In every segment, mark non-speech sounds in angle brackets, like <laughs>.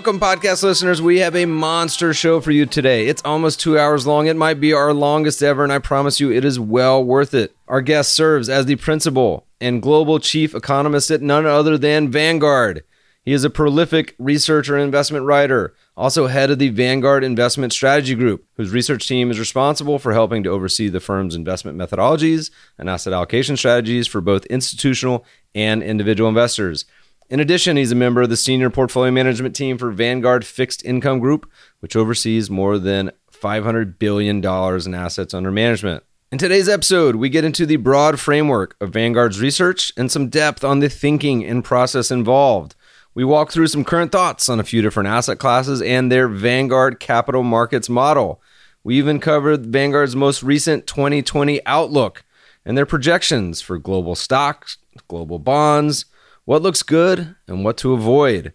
Welcome, podcast listeners. We have a monster show for you today. It's almost two hours long. It might be our longest ever, and I promise you it is well worth it. Our guest serves as the principal and global chief economist at none other than Vanguard. He is a prolific researcher and investment writer, also head of the Vanguard Investment Strategy Group, whose research team is responsible for helping to oversee the firm's investment methodologies and asset allocation strategies for both institutional and individual investors. In addition, he's a member of the senior portfolio management team for Vanguard Fixed Income Group, which oversees more than $500 billion in assets under management. In today's episode, we get into the broad framework of Vanguard's research and some depth on the thinking and process involved. We walk through some current thoughts on a few different asset classes and their Vanguard capital markets model. We even covered Vanguard's most recent 2020 outlook and their projections for global stocks, global bonds, what looks good, and what to avoid.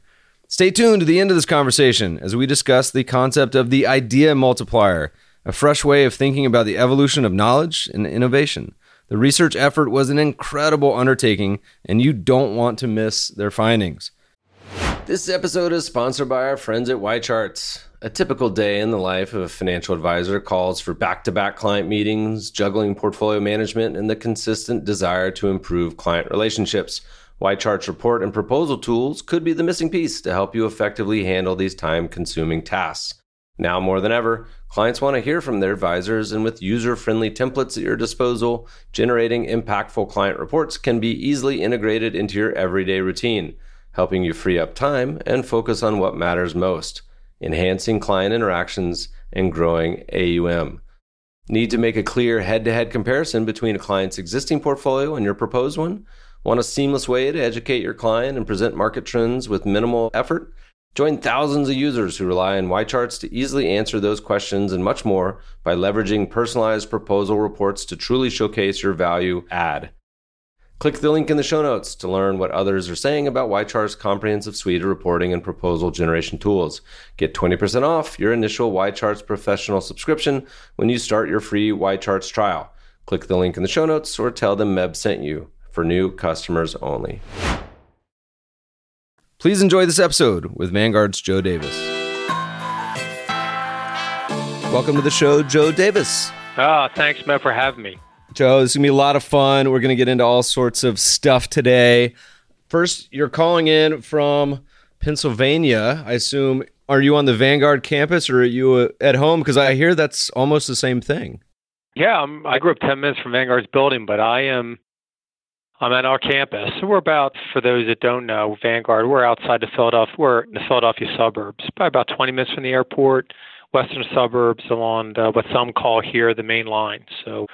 Stay tuned to the end of this conversation as we discuss the concept of the idea multiplier, a fresh way of thinking about the evolution of knowledge and innovation. The research effort was an incredible undertaking, and you don't want to miss their findings. This episode is sponsored by our friends at YCharts. A typical day in the life of a financial advisor calls for back to back client meetings, juggling portfolio management, and the consistent desire to improve client relationships. YChart's report and proposal tools could be the missing piece to help you effectively handle these time consuming tasks. Now more than ever, clients want to hear from their advisors, and with user friendly templates at your disposal, generating impactful client reports can be easily integrated into your everyday routine, helping you free up time and focus on what matters most enhancing client interactions and growing AUM. Need to make a clear head to head comparison between a client's existing portfolio and your proposed one? Want a seamless way to educate your client and present market trends with minimal effort? Join thousands of users who rely on YCharts to easily answer those questions and much more by leveraging personalized proposal reports to truly showcase your value add. Click the link in the show notes to learn what others are saying about YChart's comprehensive suite of reporting and proposal generation tools. Get 20% off your initial YCharts professional subscription when you start your free YCharts trial. Click the link in the show notes or tell them Meb sent you for new customers only. Please enjoy this episode with Vanguard's Joe Davis. Welcome to the show, Joe Davis. Oh, thanks, Meb, for having me. Joe, this is going to be a lot of fun. We're going to get into all sorts of stuff today. First, you're calling in from Pennsylvania. I assume, are you on the Vanguard campus or are you uh, at home? Because I hear that's almost the same thing. Yeah, I'm, I grew up 10 minutes from Vanguard's building, but I am I'm at our campus. So We're about, for those that don't know, Vanguard. We're outside the Philadelphia. We're in the Philadelphia suburbs, probably about 20 minutes from the airport, western suburbs along uh, what some call here the main line. So,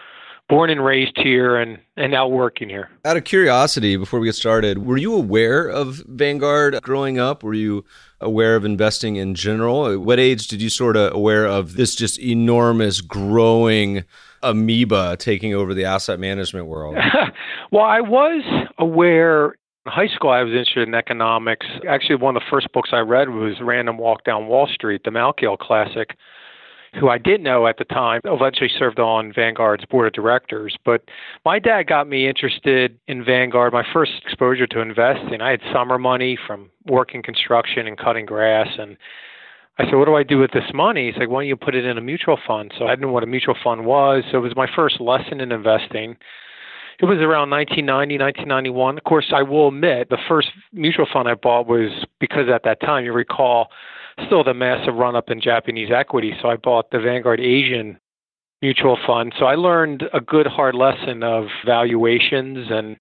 born and raised here, and and now working here. Out of curiosity, before we get started, were you aware of Vanguard growing up? Were you aware of investing in general? At what age did you sort of aware of this just enormous growing? Amoeba taking over the asset management world? <laughs> well, I was aware in high school, I was interested in economics. Actually, one of the first books I read was Random Walk Down Wall Street, the Malkiel classic, who I didn't know at the time, eventually served on Vanguard's board of directors. But my dad got me interested in Vanguard, my first exposure to investing. I had summer money from working construction and cutting grass, and I said, what do I do with this money? He's like, why don't you put it in a mutual fund? So I didn't know what a mutual fund was. So it was my first lesson in investing. It was around 1990, 1991. Of course, I will admit the first mutual fund I bought was because at that time, you recall, still the massive run up in Japanese equity. So I bought the Vanguard Asian mutual fund. So I learned a good hard lesson of valuations and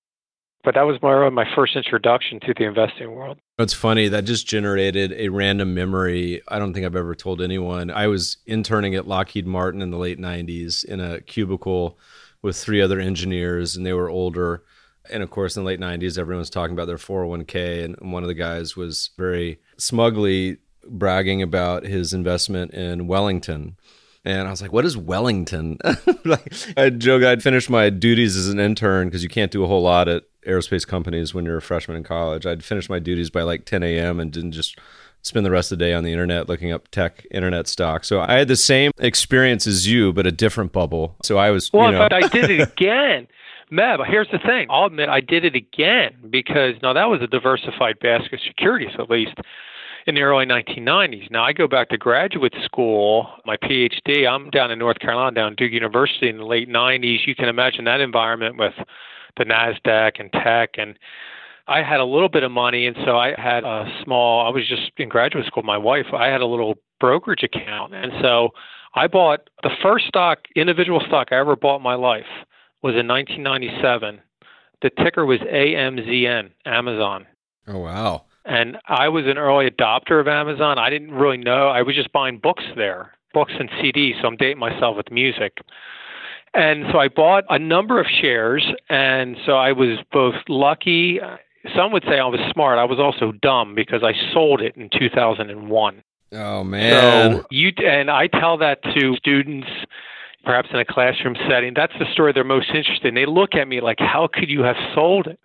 but that was my my first introduction to the investing world. It's funny that just generated a random memory. I don't think I've ever told anyone. I was interning at Lockheed Martin in the late '90s in a cubicle with three other engineers, and they were older. And of course, in the late 90s, everyone was talking about their 401k. And one of the guys was very smugly bragging about his investment in Wellington. And I was like, what is Wellington? <laughs> like, I joke I'd finished my duties as an intern because you can't do a whole lot at aerospace companies when you're a freshman in college. I'd finish my duties by like 10 a.m. and didn't just spend the rest of the day on the internet looking up tech internet stock. So I had the same experience as you, but a different bubble. So I was, well, you know, but I did it again. <laughs> Meb, here's the thing. I'll admit I did it again because now that was a diversified basket of securities, at least in the early 1990s. Now I go back to graduate school, my PhD. I'm down in North Carolina, down Duke University in the late 90s. You can imagine that environment with the Nasdaq and tech and I had a little bit of money, and so I had a small. I was just in graduate school. My wife, I had a little brokerage account, and so I bought the first stock, individual stock I ever bought in my life was in 1997. The ticker was AMZN, Amazon. Oh wow! And I was an early adopter of Amazon. I didn't really know. I was just buying books there, books and CDs. So I'm dating myself with music. And so I bought a number of shares, and so I was both lucky some would say I was smart. I was also dumb because I sold it in 2001. Oh man! So you and I tell that to students, perhaps in a classroom setting. That's the story they're most interested in. They look at me like, "How could you have sold it?"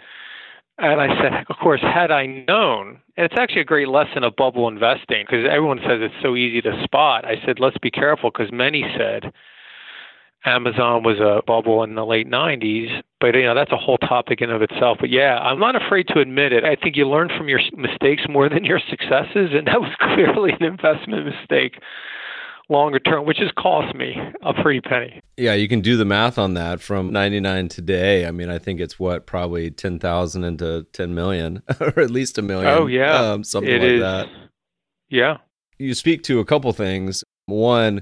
And I said, "Of course, had I known." And it's actually a great lesson of bubble investing because everyone says it's so easy to spot. I said, "Let's be careful," because many said Amazon was a bubble in the late 90s, but you know that's a whole topic in of itself. But yeah, I'm not afraid to admit it. I think you learn from your mistakes more than your successes, and that was <laughs> clearly an investment mistake longer term, which has cost me a pretty penny. Yeah, you can do the math on that from 99 today. I mean, I think it's what probably 10,000 into 10 million <laughs> or at least a million. Oh yeah, um, something it like is. that. Yeah. You speak to a couple things. One,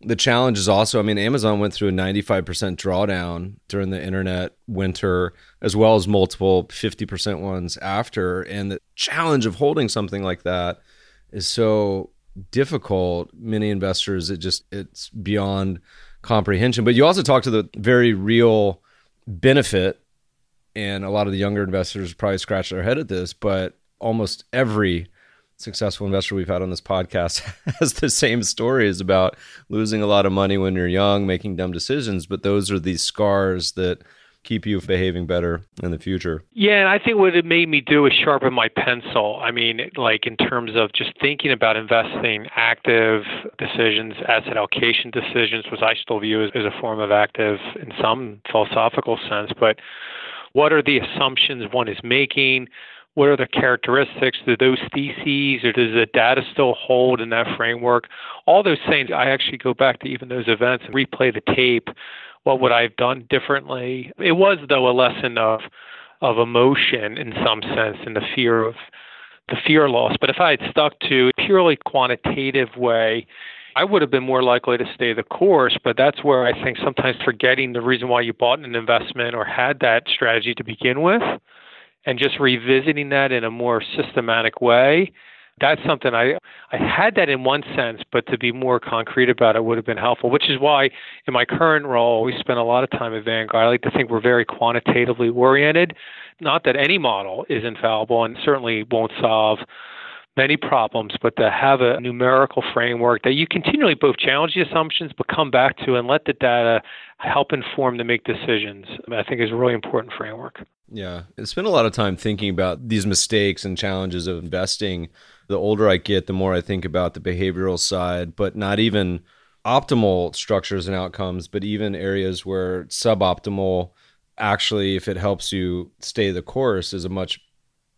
the challenge is also, I mean, Amazon went through a 95% drawdown during the internet winter, as well as multiple 50% ones after. And the challenge of holding something like that is so difficult. Many investors, it just, it's beyond comprehension. But you also talk to the very real benefit, and a lot of the younger investors probably scratch their head at this, but almost every successful investor we've had on this podcast <laughs> has the same stories about losing a lot of money when you're young, making dumb decisions, but those are these scars that keep you behaving better in the future. Yeah, and I think what it made me do is sharpen my pencil. I mean, like in terms of just thinking about investing, active decisions, asset allocation decisions, which I still view as, as a form of active in some philosophical sense, but what are the assumptions one is making? What are the characteristics? Do those theses or does the data still hold in that framework? All those things, I actually go back to even those events and replay the tape. What would I have done differently? It was, though, a lesson of of emotion in some sense, in the fear of the fear loss. But if I had stuck to a purely quantitative way, I would have been more likely to stay the course. But that's where I think sometimes forgetting the reason why you bought an investment or had that strategy to begin with and just revisiting that in a more systematic way that's something I I had that in one sense, but to be more concrete about it would have been helpful. Which is why, in my current role, we spend a lot of time at Vanguard. I like to think we're very quantitatively oriented. Not that any model is infallible, and certainly won't solve many problems, but to have a numerical framework that you continually both challenge the assumptions but come back to and let the data help inform to make decisions, I think is a really important framework. Yeah. I spend a lot of time thinking about these mistakes and challenges of investing. The older I get, the more I think about the behavioral side, but not even optimal structures and outcomes, but even areas where suboptimal actually, if it helps you stay the course, is a much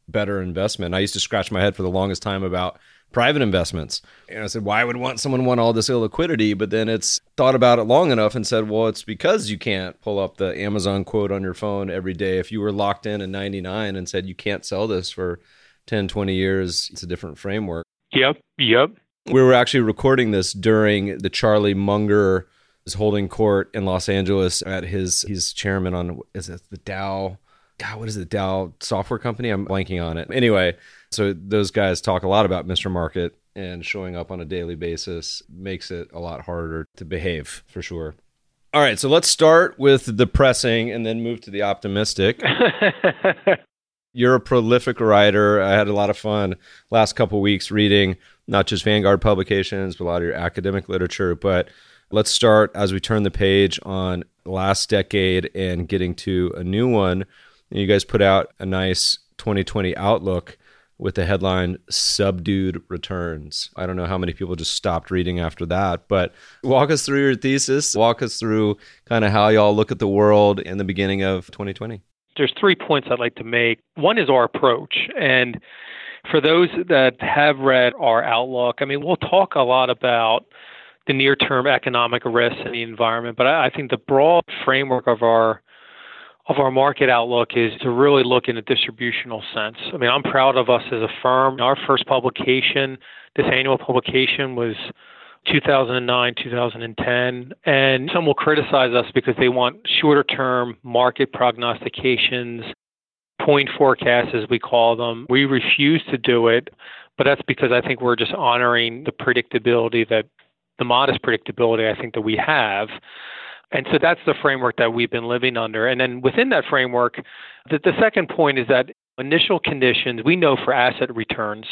better investment. I used to scratch my head for the longest time about private investments. And I said, why would want someone want all this illiquidity? But then it's thought about it long enough and said, well, it's because you can't pull up the Amazon quote on your phone every day. If you were locked in in 99 and said you can't sell this for 10, 20 years, it's a different framework. Yep. Yep. We were actually recording this during the Charlie Munger is holding court in Los Angeles at his he's chairman on is it the Dow God, what is it, Dow software company? I'm blanking on it. Anyway, so those guys talk a lot about Mr. Market and showing up on a daily basis makes it a lot harder to behave for sure. All right, so let's start with the depressing and then move to the optimistic. <laughs> You're a prolific writer. I had a lot of fun last couple weeks reading not just Vanguard publications, but a lot of your academic literature. But let's start as we turn the page on last decade and getting to a new one. You guys put out a nice 2020 outlook with the headline Subdued Returns. I don't know how many people just stopped reading after that, but walk us through your thesis. Walk us through kind of how y'all look at the world in the beginning of 2020 there's three points I'd like to make. One is our approach. And for those that have read our outlook, I mean, we'll talk a lot about the near term economic risks in the environment, but I, I think the broad framework of our of our market outlook is to really look in a distributional sense. I mean, I'm proud of us as a firm. Our first publication, this annual publication, was 2009, 2010. And some will criticize us because they want shorter term market prognostications, point forecasts, as we call them. We refuse to do it, but that's because I think we're just honoring the predictability that the modest predictability I think that we have. And so that's the framework that we've been living under. And then within that framework, the, the second point is that initial conditions, we know for asset returns,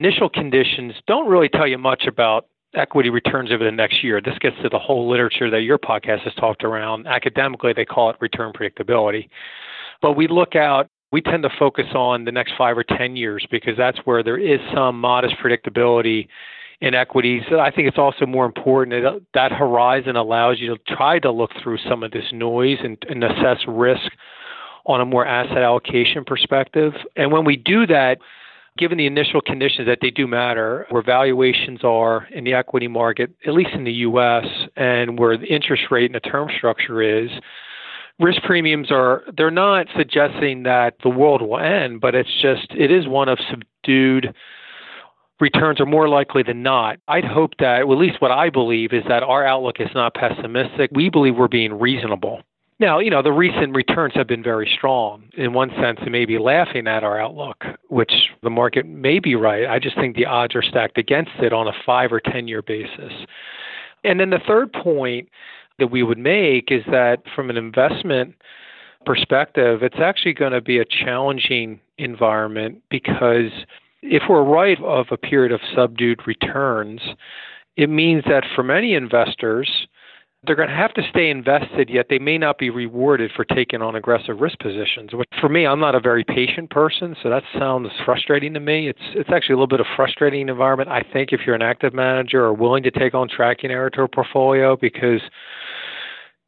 initial conditions don't really tell you much about equity returns over the next year. This gets to the whole literature that your podcast has talked around. Academically, they call it return predictability. But we look out, we tend to focus on the next five or 10 years because that's where there is some modest predictability in equities. I think it's also more important that that horizon allows you to try to look through some of this noise and, and assess risk on a more asset allocation perspective. And when we do that, given the initial conditions that they do matter, where valuations are in the equity market, at least in the US, and where the interest rate and the term structure is, risk premiums are they're not suggesting that the world will end, but it's just it is one of subdued returns are more likely than not. I'd hope that, well, at least what I believe is that our outlook is not pessimistic. We believe we're being reasonable. Now, you know, the recent returns have been very strong. In one sense, it may be laughing at our outlook, which the market may be right. I just think the odds are stacked against it on a five or 10 year basis. And then the third point that we would make is that from an investment perspective, it's actually going to be a challenging environment because if we're right of a period of subdued returns, it means that for many investors, they're going to have to stay invested, yet they may not be rewarded for taking on aggressive risk positions. Which for me, I'm not a very patient person, so that sounds frustrating to me. It's it's actually a little bit of frustrating environment. I think if you're an active manager or willing to take on tracking error to a portfolio, because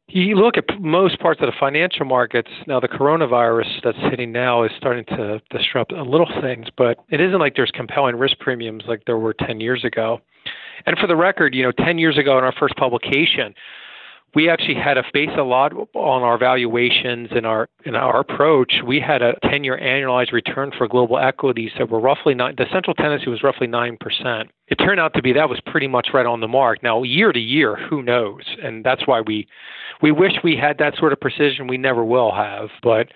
you look at most parts of the financial markets now. The coronavirus that's hitting now is starting to disrupt a little things, but it isn't like there's compelling risk premiums like there were 10 years ago. And for the record, you know, 10 years ago in our first publication, we actually had to base a lot on our valuations and our in our approach. We had a 10-year annualized return for global equities that were roughly nine. The central tendency was roughly nine percent. It turned out to be that was pretty much right on the mark. Now, year to year, who knows? And that's why we we wish we had that sort of precision. We never will have, but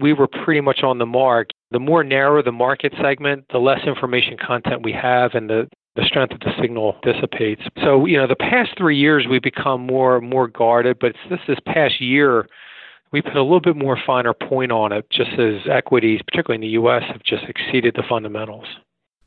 we were pretty much on the mark. The more narrow the market segment, the less information content we have, and the the strength of the signal dissipates. So, you know, the past three years we've become more more guarded, but this this past year we put a little bit more finer point on it, just as equities, particularly in the U.S., have just exceeded the fundamentals.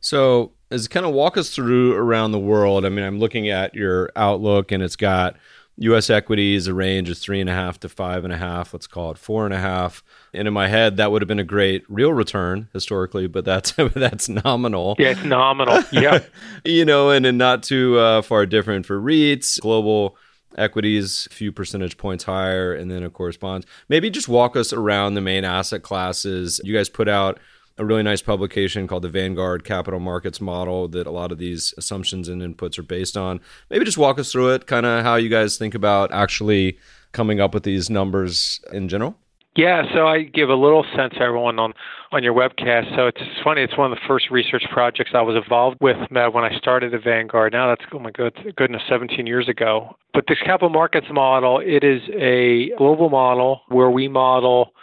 So, as kind of walk us through around the world, I mean, I'm looking at your outlook, and it's got U.S. equities, a range of three and a half to five and a half. Let's call it four and a half. And in my head, that would have been a great real return historically, but that's <laughs> that's nominal. Yeah, it's nominal. Yeah, <laughs> you know, and, and not too uh, far different for REITs, global equities, a few percentage points higher, and then of course bonds. Maybe just walk us around the main asset classes. You guys put out a really nice publication called the Vanguard Capital Markets Model that a lot of these assumptions and inputs are based on. Maybe just walk us through it, kind of how you guys think about actually coming up with these numbers in general. Yeah, so I give a little sense everyone on on your webcast. So it's funny, it's one of the first research projects I was involved with uh, when I started at Vanguard. Now that's oh my good goodness, 17 years ago. But this capital markets model, it is a global model where we model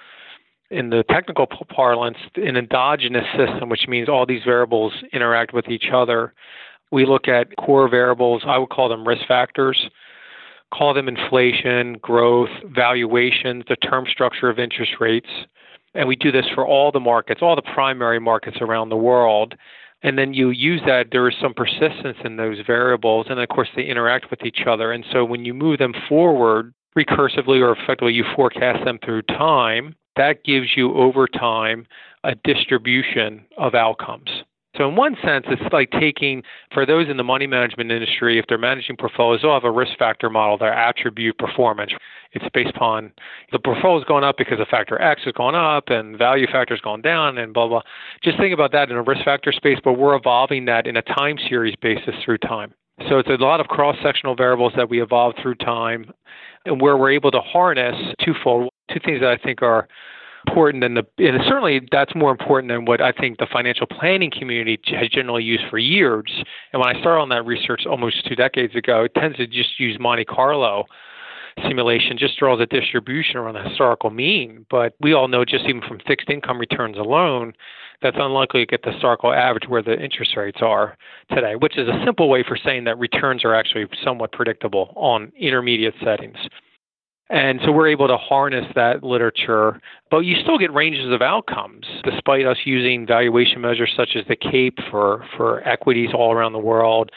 in the technical parlance, an endogenous system, which means all these variables interact with each other. We look at core variables, I would call them risk factors, call them inflation, growth, valuations, the term structure of interest rates. And we do this for all the markets, all the primary markets around the world. And then you use that, there is some persistence in those variables. And of course, they interact with each other. And so when you move them forward recursively or effectively, you forecast them through time, that gives you over time a distribution of outcomes. So, in one sense, it's like taking, for those in the money management industry, if they're managing portfolios, they'll have a risk factor model, their attribute performance. It's based upon the portfolio is going up because the factor X is going up and value factor is going down and blah, blah. Just think about that in a risk factor space, but we're evolving that in a time series basis through time. So, it's a lot of cross sectional variables that we evolve through time and where we're able to harness twofold. Two things that I think are important than the, and certainly that's more important than what I think the financial planning community has generally used for years. And when I started on that research almost two decades ago, it tends to just use Monte Carlo simulation, just draws a distribution around the historical mean. But we all know, just even from fixed income returns alone, that's unlikely to get the historical average where the interest rates are today, which is a simple way for saying that returns are actually somewhat predictable on intermediate settings. And so we're able to harness that literature, but you still get ranges of outcomes despite us using valuation measures such as the CAPE for, for equities all around the world,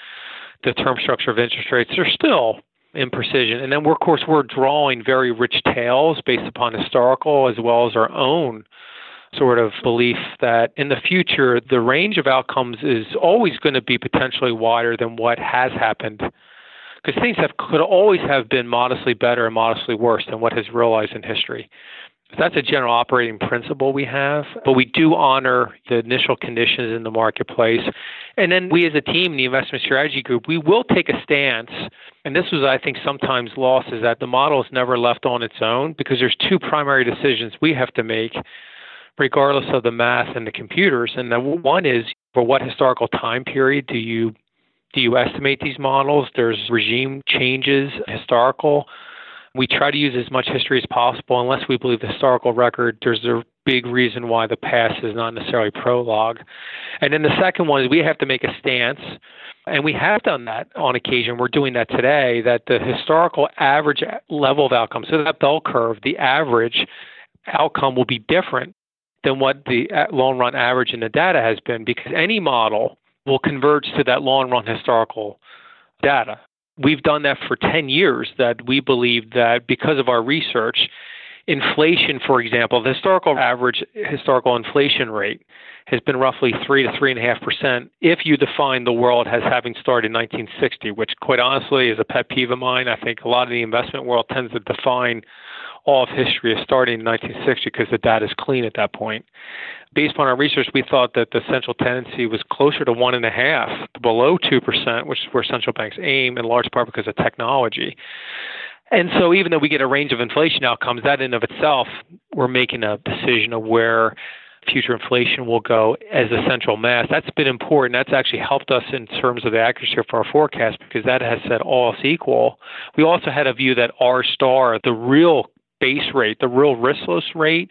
the term structure of interest rates. They're still imprecision. And then, we're, of course, we're drawing very rich tails based upon historical as well as our own sort of belief that in the future, the range of outcomes is always going to be potentially wider than what has happened because things have could always have been modestly better and modestly worse than what has realized in history. That's a general operating principle we have, but we do honor the initial conditions in the marketplace. And then we as a team, the investment strategy group, we will take a stance. And this was, I think, sometimes lost is that the model is never left on its own because there's two primary decisions we have to make, regardless of the math and the computers. And the one is for what historical time period do you do you estimate these models? There's regime changes, historical. We try to use as much history as possible unless we believe the historical record, there's a big reason why the past is not necessarily prologue. And then the second one is we have to make a stance, and we have done that on occasion. We're doing that today, that the historical average level of outcome, so that bell curve, the average outcome will be different than what the uh, long run average in the data has been because any model will converge to that long run historical data. We've done that for 10 years that we believe that because of our research, inflation, for example, the historical average historical inflation rate has been roughly three to three and a half percent if you define the world as having started in 1960, which quite honestly is a pet peeve of mine. I think a lot of the investment world tends to define all of history as starting in 1960 because the data is clean at that point based on our research, we thought that the central tendency was closer to one and a half, below two percent, which is where central banks aim, in large part because of technology. And so, even though we get a range of inflation outcomes, that in of itself, we're making a decision of where future inflation will go as a central mass. That's been important. That's actually helped us in terms of the accuracy of our forecast because that has said all else equal. We also had a view that R star, the real base rate, the real riskless rate,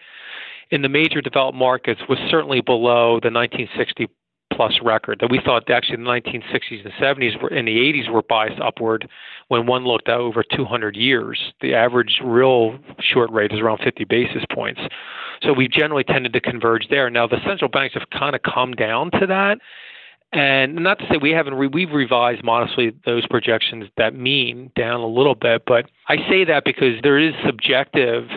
in the major developed markets was certainly below the 1960 plus record that we thought actually the 1960s and 70s were, and the 80s were biased upward when one looked at over 200 years. The average real short rate is around 50 basis points. So we've generally tended to converge there. Now the central banks have kind of come down to that. And not to say we haven't, re- we've revised modestly those projections that mean down a little bit, but I say that because there is subjective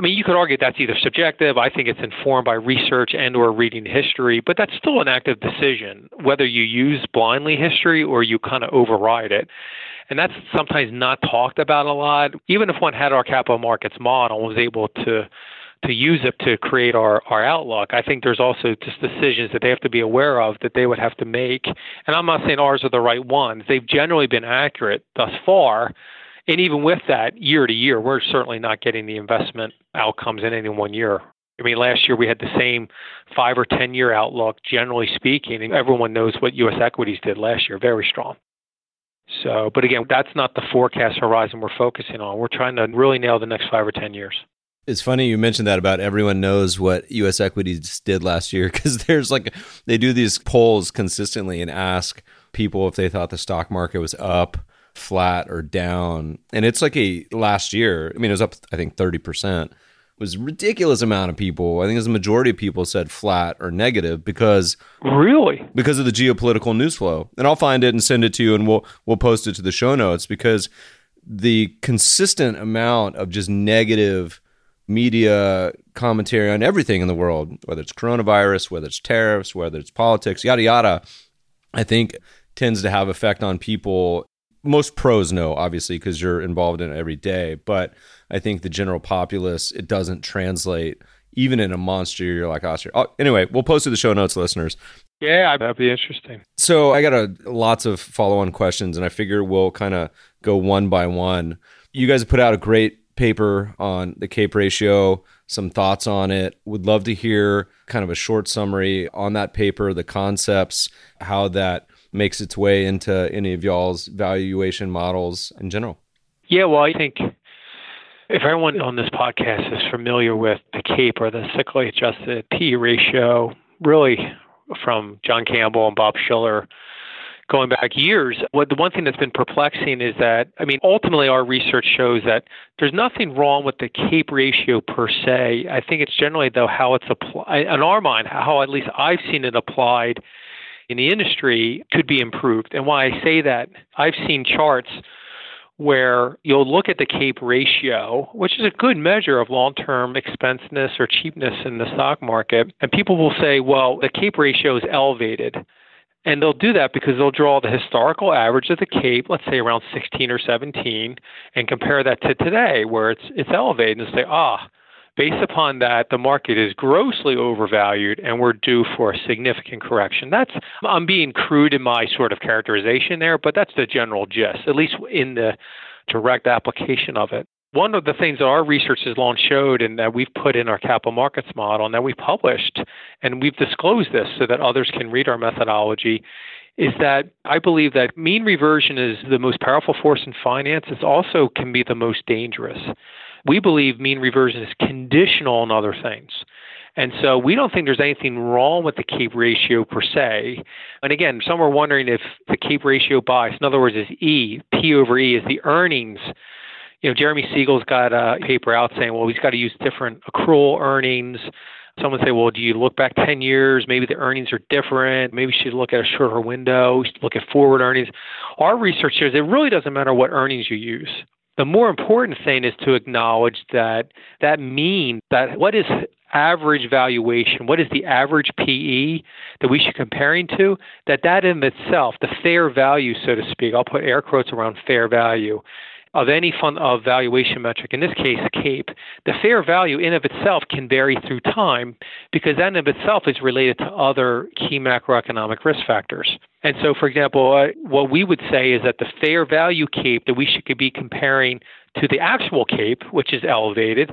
I mean, you could argue that's either subjective. I think it's informed by research and or reading history, but that's still an active decision whether you use blindly history or you kind of override it. And that's sometimes not talked about a lot. Even if one had our capital markets model and was able to to use it to create our, our outlook. I think there's also just decisions that they have to be aware of that they would have to make. And I'm not saying ours are the right ones. They've generally been accurate thus far, and even with that, year to year, we're certainly not getting the investment outcomes in any one year. I mean, last year we had the same five or 10 year outlook, generally speaking, and everyone knows what U.S. equities did last year, very strong. So, but again, that's not the forecast horizon we're focusing on. We're trying to really nail the next five or 10 years. It's funny you mentioned that about everyone knows what U.S. equities did last year <laughs> because there's like, they do these polls consistently and ask people if they thought the stock market was up flat or down. And it's like a last year, I mean, it was up, I think, 30%. It was ridiculous amount of people. I think the majority of people said flat or negative because really because of the geopolitical news flow. And I'll find it and send it to you, and we'll we'll post it to the show notes because the consistent amount of just negative media commentary on everything in the world, whether it's coronavirus, whether it's tariffs, whether it's politics, yada yada, I think tends to have effect on people. Most pros know, obviously, because you're involved in it every day. But I think the general populace, it doesn't translate even in a monster year like oh, Austria. Oh, anyway, we'll post to the show notes, listeners. Yeah, that'd be interesting. So I got a, lots of follow-on questions, and I figure we'll kind of go one by one. You guys put out a great paper on the CAPE ratio, some thoughts on it. Would love to hear kind of a short summary on that paper, the concepts, how that makes its way into any of y'all's valuation models in general. Yeah, well, I think if everyone on this podcast is familiar with the CAPE or the cyclically adjusted P ratio, really from John Campbell and Bob Shiller going back years. What the one thing that's been perplexing is that I mean ultimately our research shows that there's nothing wrong with the CAPE ratio per se. I think it's generally though how it's applied in our mind, how at least I've seen it applied in the industry could be improved. And why I say that, I've seen charts where you'll look at the CAPE ratio, which is a good measure of long term expensiveness or cheapness in the stock market, and people will say, well, the CAPE ratio is elevated. And they'll do that because they'll draw the historical average of the CAPE, let's say around 16 or 17, and compare that to today where it's it's elevated and say, ah, based upon that, the market is grossly overvalued and we're due for a significant correction. That's I'm being crude in my sort of characterization there, but that's the general gist, at least in the direct application of it. One of the things that our research has long showed and that we've put in our capital markets model and that we published and we've disclosed this so that others can read our methodology is that I believe that mean reversion is the most powerful force in finance. It also can be the most dangerous. We believe mean reversion is conditional on other things. And so we don't think there's anything wrong with the CAPE ratio per se. And again, some are wondering if the CAPE ratio bias, in other words, is E, P over E, is the earnings you know, Jeremy Siegel's got a paper out saying, well, he's got to use different accrual earnings. Someone say, well, do you look back 10 years? Maybe the earnings are different. Maybe you should look at a shorter window, look at forward earnings. Our research shows it really doesn't matter what earnings you use. The more important thing is to acknowledge that that mean that what is average valuation, what is the average PE that we should comparing to, that that in itself, the fair value, so to speak, I'll put air quotes around fair value, of any fund of valuation metric, in this case CAPE, the fair value in of itself can vary through time because that in of itself is related to other key macroeconomic risk factors. And so, for example, uh, what we would say is that the fair value CAPE that we should be comparing to the actual CAPE, which is elevated,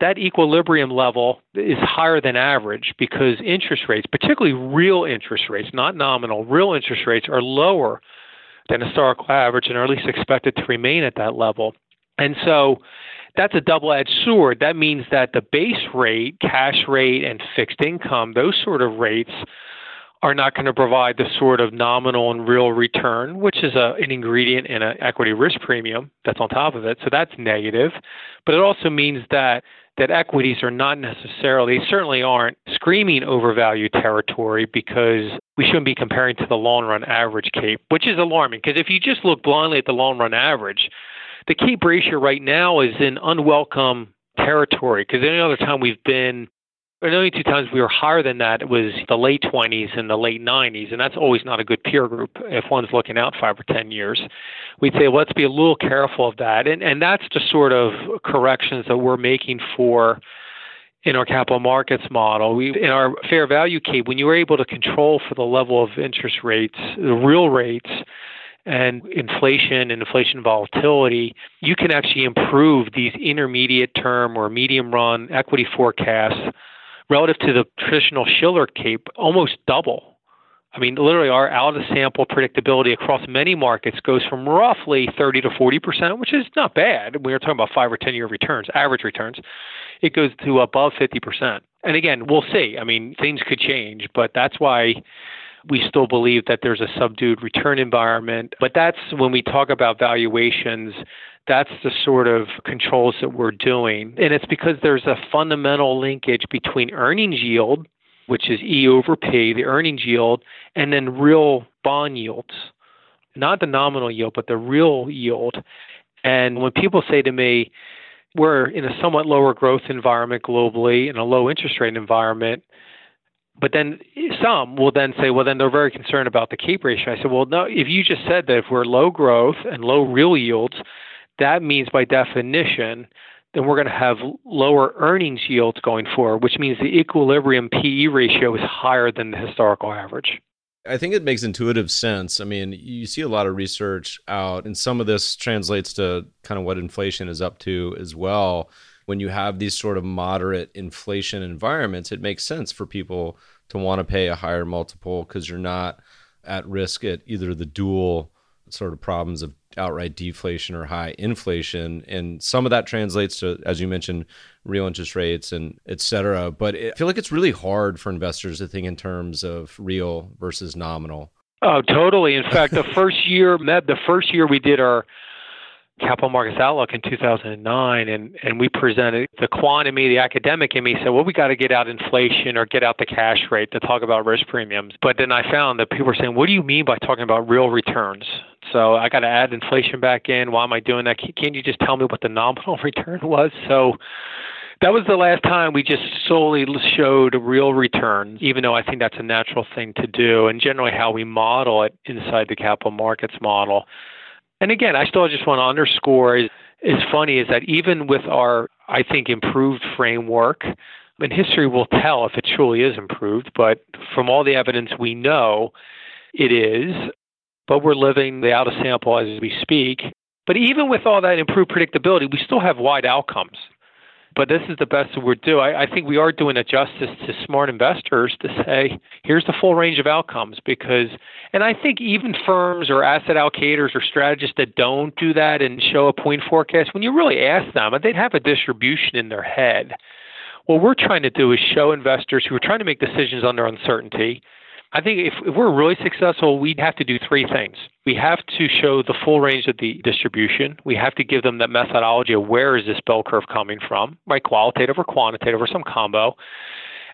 that equilibrium level is higher than average because interest rates, particularly real interest rates, not nominal, real interest rates are lower than historical average and are at least expected to remain at that level. And so that's a double edged sword. That means that the base rate, cash rate, and fixed income, those sort of rates, are not going to provide the sort of nominal and real return, which is a, an ingredient in an equity risk premium that's on top of it. So that's negative. But it also means that that equities are not necessarily, certainly aren't screaming overvalued territory because we shouldn't be comparing to the long run average CAPE, which is alarming. Because if you just look blindly at the long run average, the CAPE ratio right now is in unwelcome territory because any other time we've been the only two times we were higher than that was the late 20s and the late 90s, and that's always not a good peer group if one's looking out five or 10 years. We'd say, well, let's be a little careful of that. And, and that's the sort of corrections that we're making for in our capital markets model. We, in our fair value CAPE, when you were able to control for the level of interest rates, the real rates, and inflation and inflation volatility, you can actually improve these intermediate term or medium run equity forecasts relative to the traditional Shiller CAPE almost double. I mean, literally, our out of sample predictability across many markets goes from roughly 30 to 40 percent, which is not bad. We are talking about five or 10 year returns, average returns. It goes to above 50 percent. And again, we'll see. I mean, things could change, but that's why We still believe that there's a subdued return environment. But that's when we talk about valuations, that's the sort of controls that we're doing. And it's because there's a fundamental linkage between earnings yield, which is E over P, the earnings yield, and then real bond yields. Not the nominal yield, but the real yield. And when people say to me, we're in a somewhat lower growth environment globally, in a low interest rate environment, but then some will then say, well, then they're very concerned about the CAPE ratio. I said, well, no, if you just said that if we're low growth and low real yields, that means by definition, then we're going to have lower earnings yields going forward, which means the equilibrium PE ratio is higher than the historical average. I think it makes intuitive sense. I mean, you see a lot of research out, and some of this translates to kind of what inflation is up to as well. When you have these sort of moderate inflation environments, it makes sense for people to want to pay a higher multiple because you're not at risk at either the dual sort of problems of outright deflation or high inflation. And some of that translates to, as you mentioned, real interest rates and et cetera. But I feel like it's really hard for investors to think in terms of real versus nominal. Oh, totally. In fact, the first year, Meb, the first year we did our capital markets outlook in 2009 and, and we presented the quant in me the academic in me said well we got to get out inflation or get out the cash rate to talk about risk premiums. But then i found that people were saying what do you mean by talking about real returns? So i got to add inflation back in. Why am i doing that? Can't you just tell me what the nominal <laughs> return was? So that was the last time we just solely showed real returns, even though I think that's a natural thing to do, and generally how we model it inside the capital markets model. And again, I still just want to underscore is, is funny is that even with our, I think, improved framework, and history will tell if it truly is improved, but from all the evidence we know, it is. But we're living the out of sample as we speak. But even with all that improved predictability, we still have wide outcomes but this is the best that we're doing. I, I think we are doing a justice to smart investors to say, here's the full range of outcomes because, and I think even firms or asset allocators or strategists that don't do that and show a point forecast, when you really ask them, they'd have a distribution in their head. What we're trying to do is show investors who are trying to make decisions under uncertainty I think if, if we're really successful, we'd have to do three things. We have to show the full range of the distribution. We have to give them that methodology of where is this bell curve coming from, right? Qualitative or quantitative or some combo.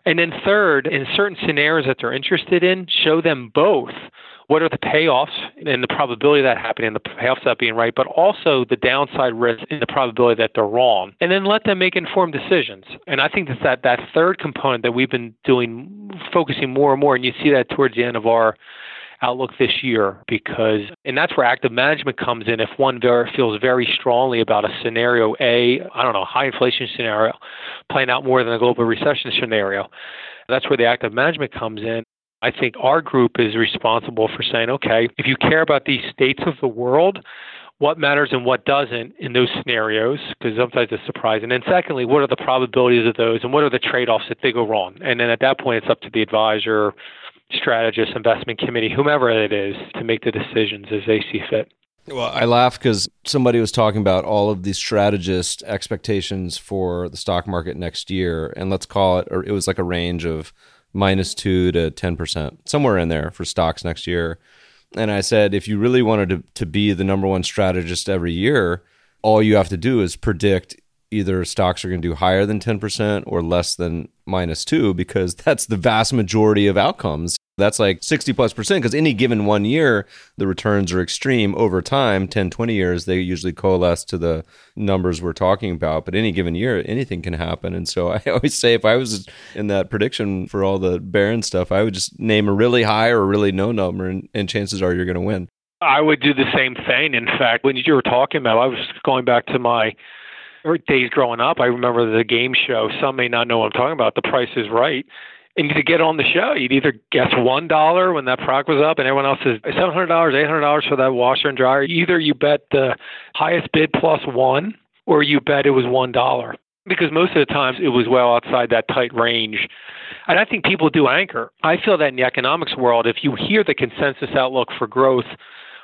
And then third, in certain scenarios that they're interested in, show them both what are the payoffs and the probability of that happening, and the payoffs that being right, but also the downside risk and the probability that they're wrong. And then let them make informed decisions. And I think that's that, that third component that we've been doing, focusing more and more, and you see that towards the end of our outlook this year because and that's where active management comes in if one very, feels very strongly about a scenario a i don't know high inflation scenario playing out more than a global recession scenario that's where the active management comes in I think our group is responsible for saying, okay, if you care about these states of the world, what matters and what doesn't in those scenarios, because sometimes it's surprising. And secondly, what are the probabilities of those and what are the trade offs if they go wrong? And then at that point, it's up to the advisor, strategist, investment committee, whomever it is, to make the decisions as they see fit. Well, I laugh because somebody was talking about all of these strategist expectations for the stock market next year. And let's call it, or it was like a range of minus two to 10%, somewhere in there for stocks next year. And I said, if you really wanted to, to be the number one strategist every year, all you have to do is predict either stocks are going to do higher than 10% or less than minus two, because <laughs> that's the vast majority of outcomes that's like 60 plus percent because any given one year, the returns are extreme. Over time, 10, 20 years, they usually coalesce to the numbers we're talking about. But any given year, anything can happen. And so <laughs> I always say if I was in that prediction for all the Barron stuff, I would just name a really high or really no number, and, and chances are you're going to win. I would do the same thing. In fact, when you were talking about, I was going back to my days growing up. I remember the game show. Some may not know what I'm talking about. The Price is Right and to get on the show, you'd either guess one dollar when that product was up, and everyone else says seven hundred dollars, eight hundred dollars for that washer and dryer. Either you bet the highest bid plus one, or you bet it was one dollar. Because most of the times it was well outside that tight range. And I think people do anchor. I feel that in the economics world, if you hear the consensus outlook for growth,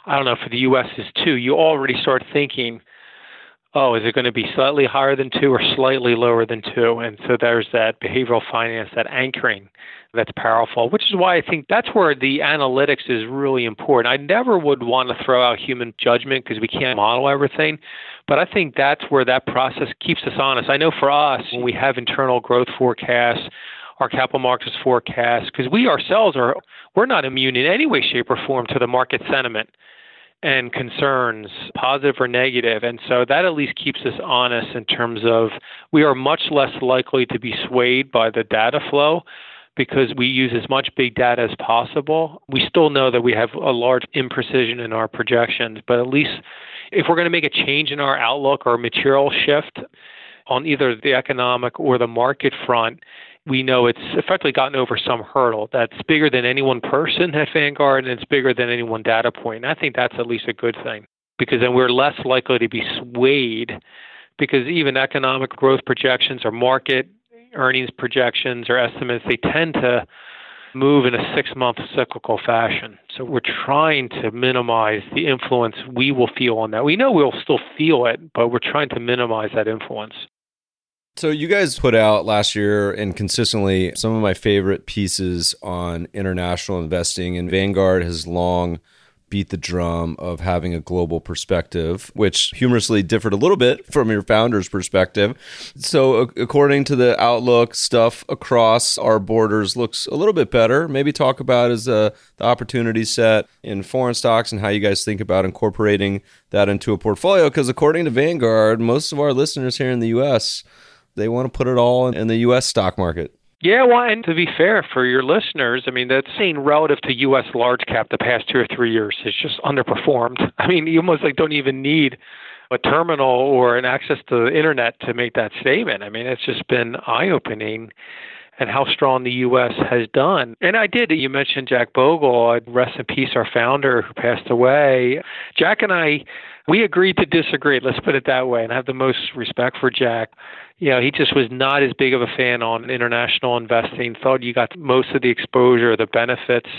I don't know, for the US is two, you already start thinking oh, is it going to be slightly higher than two or slightly lower than two? And so there's that behavioral finance, that anchoring that's powerful, which is why I think that's where the analytics is really important. I never would want to throw out human judgment because we can't model everything, but I think that's where that process keeps us honest. I know for us, when we have internal growth forecasts, our capital markets forecasts, because we ourselves are we're not immune in any way, shape, or form to the market sentiment and concerns, positive or negative. And so that at least keeps us honest in terms of we are much less likely to be swayed by the data flow because we use as much big data as possible. We still know that we have a large imprecision in our projections, but at least if we're going to make a change in our outlook or a material shift on either the economic or the market front, we know it's effectively gotten over some hurdle that's bigger than any one person at Vanguard and it's bigger than any one data point. And I think that's at least a good thing because then we're less likely to be swayed because even economic growth projections or market earnings projections or estimates, they tend to move in a six month cyclical fashion. So we're trying to minimize the influence we will feel on that. We know we'll still feel it, but we're trying to minimize that influence. So you guys put out last year and consistently some of my favorite pieces on international investing and Vanguard has long beat the drum of having a global perspective, which humorously differed a little bit from your founder's perspective. So, according to the outlook, stuff across our borders looks a little bit better. Maybe talk about is uh, the opportunity set in foreign stocks and how you guys think about incorporating that into a portfolio. Because according to Vanguard, most of our listeners here in the U.S they want to put it all in the U.S. stock market. Yeah, well, and to be fair for your listeners, I mean, that's seen relative to U.S. large cap the past two or three years has just underperformed. <laughs> I mean, you almost like don't even need a terminal or an access to the internet to make that statement. I mean, it's just been eye opening and how strong the U.S. has done. And I did. You mentioned Jack Bogle. Rest in peace, our founder who passed away. Jack and I, we agreed to disagree. Let's put it that way. And I have the most respect for Jack. You know, he just was not as big of a fan on international investing. Thought you got most of the exposure, the benefits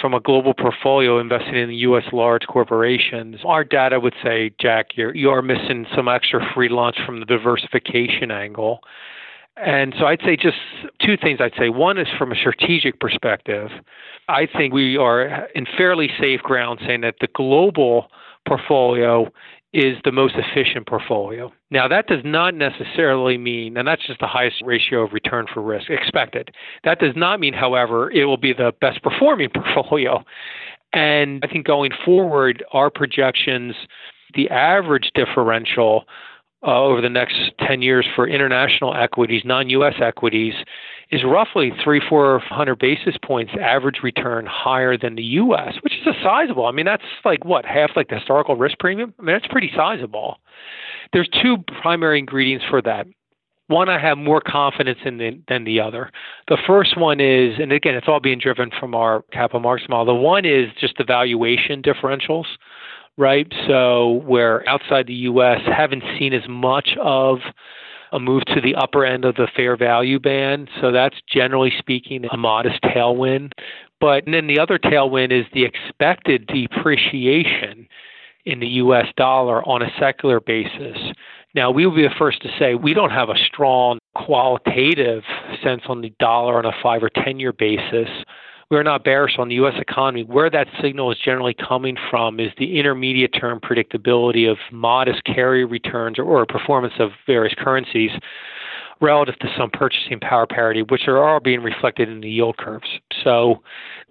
from a global portfolio investing in U.S. large corporations. Our data would say, Jack, you're you are missing some extra free lunch from the diversification angle. And so I'd say just two things I'd say. One is from a strategic perspective. I think we are in fairly safe ground saying that the global portfolio is the most efficient portfolio. Now, that does not necessarily mean, and that's just the highest ratio of return for risk expected. That does not mean, however, it will be the best performing <laughs> portfolio. And I think going forward, our projections, the average differential uh, over the next 10 years for international equities, non US equities, is roughly three, four hundred basis points average return higher than the US, which is a sizable. I mean, that's like what, half like the historical risk premium? I mean, that's pretty sizable. There's two primary ingredients for that. One I have more confidence in than, than the other. The first one is, and again, it's all being driven from our capital markets model. The one is just the valuation differentials right? So where outside the U.S. haven't seen as much of a move to the upper end of the fair value band. So that's generally speaking a modest tailwind. But then the other tailwind is the expected depreciation in the US dollar on a secular basis. Now, we will be the first to say we don't have a strong qualitative sense on the dollar on a five or 10 year basis we're not bearish on the U.S. economy. Where that signal is generally coming from is the intermediate term predictability of modest carry returns or, or performance of various currencies relative to some purchasing power parity, which are all being reflected in the yield curves. So,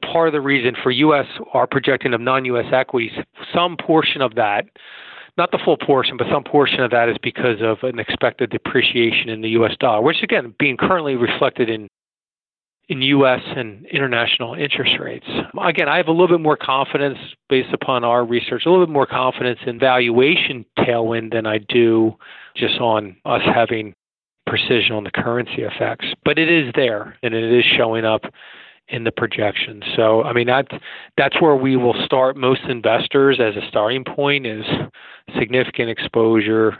part of the reason for U.S. our projecting of non-U.S. equities, some portion of that, not the full portion, but some portion of that is because of an expected depreciation in the U.S. dollar, which again being currently reflected in in U.S. and international interest rates. Again, I have a little bit more confidence based upon our research, a little bit more confidence in valuation tailwind than I do just on us having precision on the currency effects. But it is there, and it is showing up in the projections. So, I mean, that's that's where we will start. Most investors, as a starting point, is significant exposure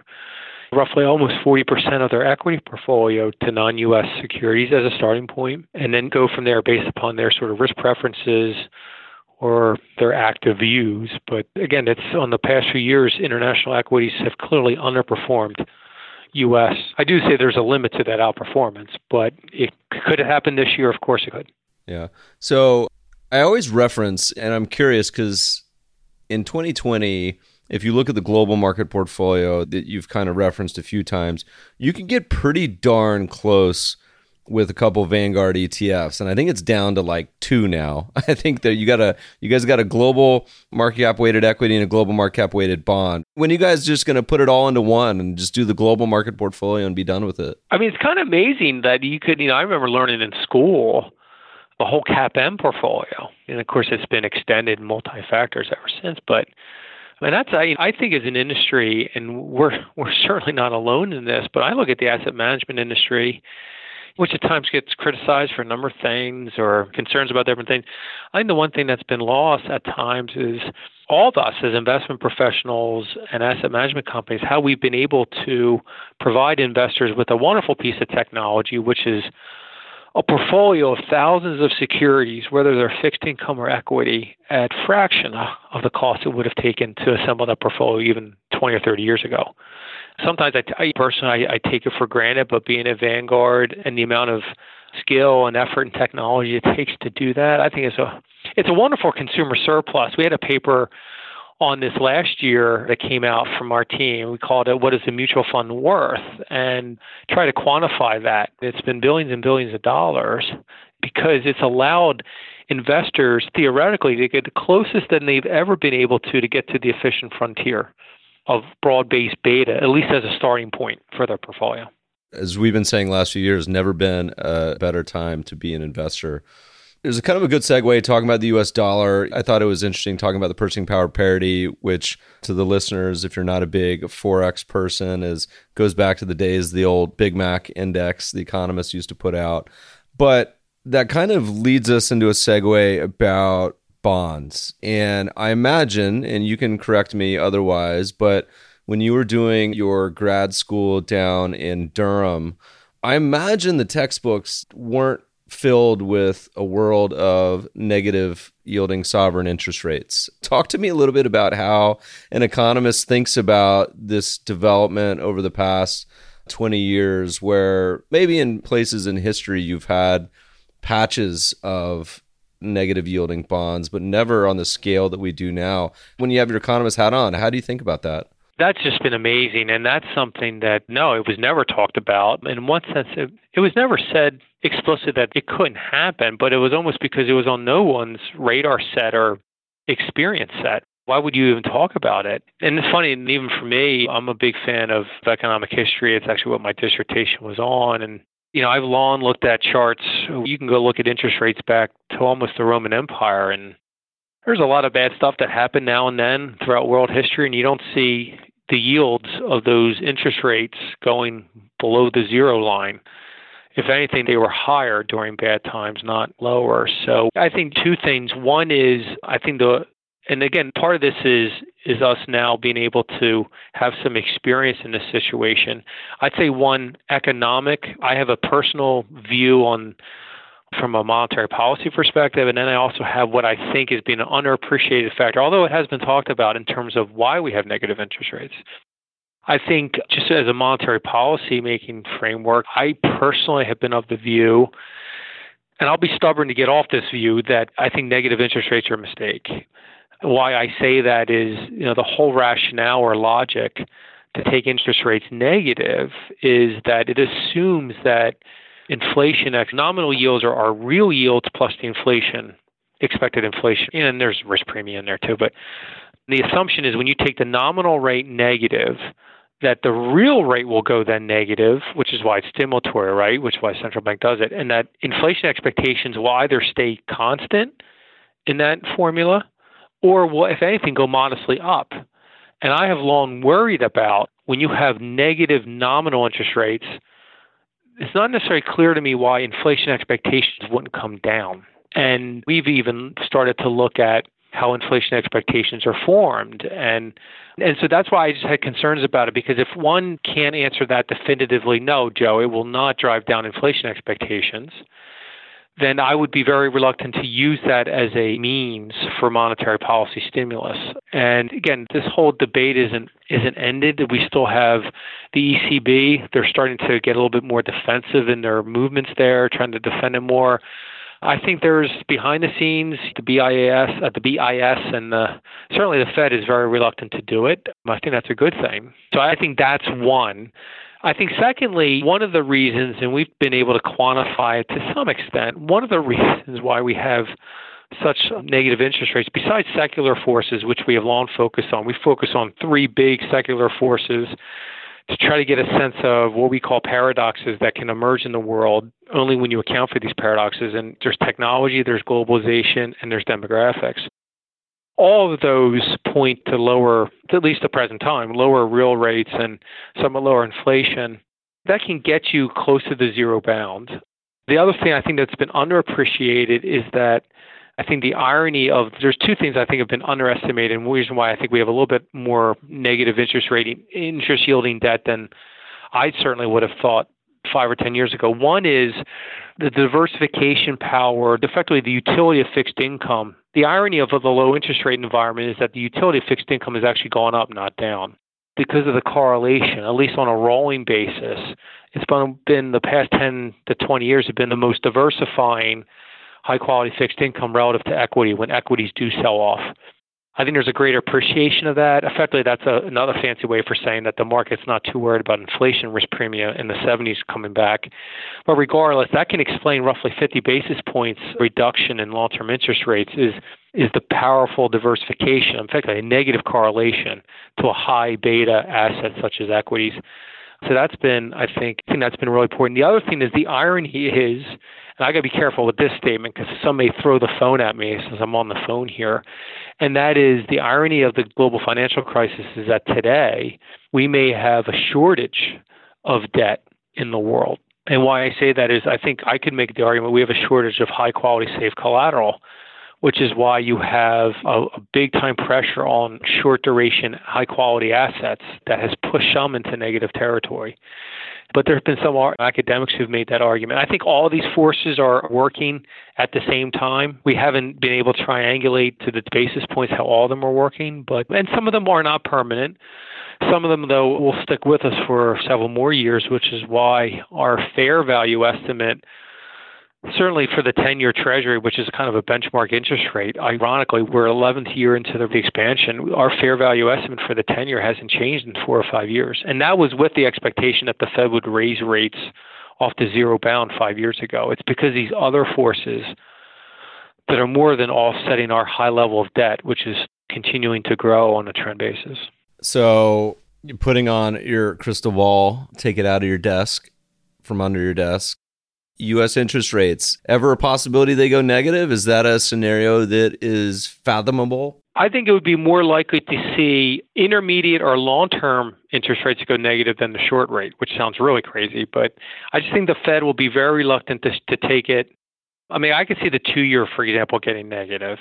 roughly almost 40% of their equity portfolio to non US securities as a starting point, and then go from there based upon their sort of risk preferences or their active views. But again, it's on the past few years, international equities have clearly underperformed U.S. I do say there's a limit to that outperformance, but it could have happened this year? Of course it could. Yeah. So I always reference, and I'm curious because in 2020, if you look at the global market portfolio that you've kind of referenced a few times, you can get pretty darn close with a couple Vanguard ETFs, and I think it's down to like two now. <laughs> I think that you got a you guys got a global market cap weighted equity and a global market cap weighted bond. When you guys just going to put it all into one and just do the global market portfolio and be done with it? I mean, it's kind of amazing that you could. You know, I remember learning in school the whole CAPM portfolio, and of course, it's been extended multi factors ever since. But Mean, that's I, I think as an industry, and we're <laughs> we're certainly not alone in this. But I look at the asset management industry which at times gets criticized for a number of things or concerns about different things. I think the one thing that's been lost at times is all of us as investment professionals and asset management companies, how we've been able to provide investors with a wonderful piece of technology, which is a portfolio of thousands of securities, whether they're fixed income or equity, at fraction of the cost it would have taken to assemble that portfolio even 20 or 30 years ago sometimes I, I personally I, I take it for granted, but being a Vanguard and the amount of skill and effort and technology it takes to do that, I think it's a it's a wonderful consumer surplus. We had a paper on this last year that came out from our team. We called it "What is a mutual fund worth?" and try to quantify that. It's been billions and billions of dollars because it's allowed investors theoretically to get the closest than they've ever been able to to get to the efficient frontier of broad-based beta, at least as a starting point for their portfolio. As we've been saying last few years, never been a better time to be an investor. There's a kind of a good segue talking about the US dollar. I thought it was interesting talking about the purchasing power parity, which to the listeners, if you're not a big Forex person, is goes back to the days the old Big Mac index the economists used to put out. But that kind of leads us into a segue about bonds. And I imagine, and you can correct me otherwise, but when you were doing your grad school down in Durham, I imagine the textbooks weren't filled with a world of negative yielding sovereign interest rates. Talk to me a little bit about how an economist thinks about this development over the past 20 years, where maybe in places in history you've had patches of negative yielding bonds, but never on the scale that we do now. When you have your economist hat on, how do you think about that? That's just been amazing. And that's something that, no, it was never talked about. In one sense, it, it was never said explicitly that it couldn't happen, but it was almost because it was on no one's radar set or experience set. Why would you even talk about it? And it's funny, and even for me, I'm a big fan of economic history. It's actually what my dissertation was on. And you know, I've long looked at charts. You can go look at interest rates back to almost the Roman Empire, and there's a lot of bad stuff that happened now and then throughout world history, and you don't see the yields of those interest rates going below the zero line. If anything, they were higher during bad times, not lower. So I think two things. One is I think the and again, part of this is is us now being able to have some experience in this situation. I'd say one economic. I have a personal view on from a monetary policy perspective, and then I also have what I think is being an underappreciated factor, although it has been talked about in terms of why we have negative interest rates. I think just as a monetary policy making framework, I personally have been of the view and I'll be stubborn to get off this view that I think negative interest rates are a mistake why I say that is, you know, the whole rationale or logic to take interest rates negative is that it assumes that inflation, nominal yields are, are real yields plus the inflation, expected inflation. And there's risk premium in there too. But the assumption is when you take the nominal rate negative, that the real rate will go then negative, which is why it's stimulatory, right? Which is why central bank does it. And that inflation expectations will either stay constant in that formula or will, if anything, go modestly up. And I have long worried about when you have negative nominal interest rates, it's not necessarily clear to me why inflation expectations wouldn't come down. And we've even started to look at how inflation expectations are formed. And and so that's why I just had concerns about it because if one can't answer that definitively, no, Joe, it will not drive down inflation expectations, then I would be very reluctant to use that as a means for monetary policy stimulus. And again, this whole debate isn't isn't ended. We still have the ECB. They're starting to get a little bit more defensive in their movements there, trying to defend it more. I think there's behind the scenes the BIS, uh, the BIS, and the, certainly the Fed is very reluctant to do it. I think that's a good thing. So I think that's one. I think, secondly, one of the reasons, and we've been able to quantify it to some extent, one of the <laughs> reasons why we have such negative interest rates, besides secular forces, which we have long focused on, we focus on three big secular forces to try to get a sense of what we call paradoxes that can emerge in the world only when you account for these paradoxes. And there's technology, there's globalization, and there's demographics all of those point to lower, at least at present time, lower real rates and somewhat lower inflation. That can get you close to the zero bound. The other thing I think that's been underappreciated is that I think the irony of there's two things I think have been underestimated, and reason why I think we have a little bit more negative interest rating, interest yielding debt than I certainly would have thought five or ten years ago. One is the diversification power, effectively the utility of fixed income the irony of the low interest rate environment is that the utility of fixed income has actually gone up, not down, because of the correlation, at least on a rolling basis. It's been the past 10 to 20 years have been the most diversifying high quality fixed income relative to equity when equities do sell off. I think there's a greater appreciation of that. Effectively, that's a, another fancy way for saying that the market's not too worried about inflation risk premium in the 70s coming back. But regardless, that can explain roughly 50 basis points reduction in long-term interest rates is is the powerful diversification, fact, a negative correlation to a high beta asset such as equities. So that's been, I think, I think that's been really important. The other thing is the irony is and I got to be careful with this statement because some may throw the phone at me since I'm on the phone here. And that is the irony of the global financial crisis is that today we may have a shortage of debt in the world. And why I say that is I think I could make the argument we have a shortage of high quality safe collateral, which is why you have a, a big time pressure on short duration, high quality assets that has pushed some into negative territory. But there have been some academics who've made that argument. I think all these forces are working at the same time. We haven't been able to triangulate to the basis points how all of them are working, but and some of them are not permanent. Some of them, though, will stick with us for several more years, which is why our fair value estimate certainly for the 10 year treasury, which is kind of a benchmark interest rate, ironically, we're 11th year into the expansion. Our fair value estimate for the 10 year hasn't changed in four or five years. And that was with the expectation that the Fed would raise rates off the zero bound five years ago. It's because these other forces that are more than offsetting our high level of debt, which is continuing to grow on a trend basis. So, putting on your crystal ball, take it out of your desk, from under your desk, U.S. interest rates. Ever a possibility they go negative? Is that a scenario that is fathomable? I think it would be more likely to see intermediate or long term interest rates go negative than the short rate, which sounds really crazy. But I just think the Fed will be very reluctant to, to take it. I mean, I could see the two year, for example, getting negative.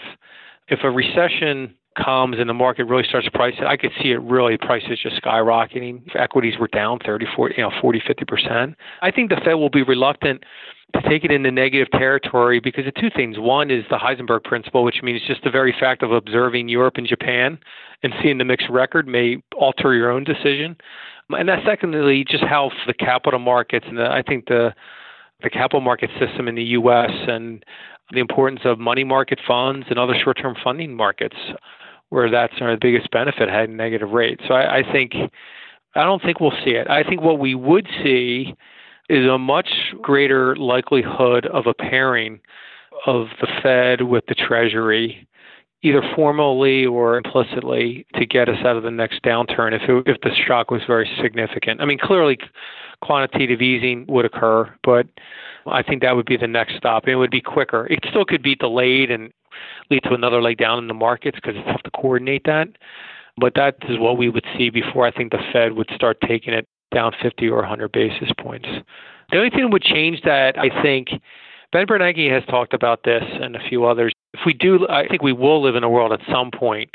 If a recession comes and the market really starts pricing, I could see it really prices just skyrocketing. If equities were down 30, 40, you know, 40, 50%. I think the Fed will be reluctant to take it into negative territory because of two things. One is the Heisenberg principle, which means just the very fact of observing Europe and Japan and seeing the mixed record may alter your own decision. And that secondly, just how the capital markets and the, I think the the capital market system in the U.S. and the importance of money market funds and other short-term funding markets where that's our biggest benefit had negative rates. So I, I think I don't think we'll see it. I think what we would see is a much greater likelihood of a pairing of the Fed with the Treasury, either formally or implicitly, to get us out of the next downturn if it, if the shock was very significant. I mean, clearly, quantitative easing would occur, but I think that would be the next stop. It would be quicker. It still could be delayed and lead to another leg down in the markets because it's tough to coordinate that. But that is what we would see before I think the Fed would start taking it down 50 or 100 basis points. The only thing that would change that, I think, Ben Bernanke has talked about this and a few others. If we do, I think we will live in a world at some point.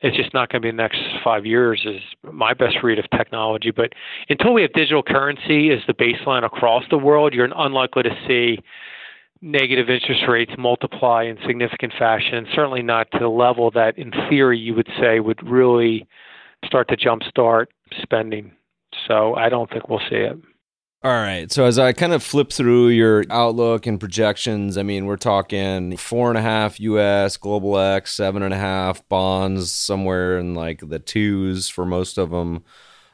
It's just not going to be the next five years, is my best read of technology. But until we have digital currency as the baseline across the world, you're unlikely to see negative interest rates multiply in significant fashion, certainly not to the level that, in theory, you would say would really start to jumpstart spending. So I don't think we'll see it. All right. So as I kind of flip through your outlook and projections, I mean, we're talking four and a half US, global X, seven and a half bonds, somewhere in like the twos for most of them.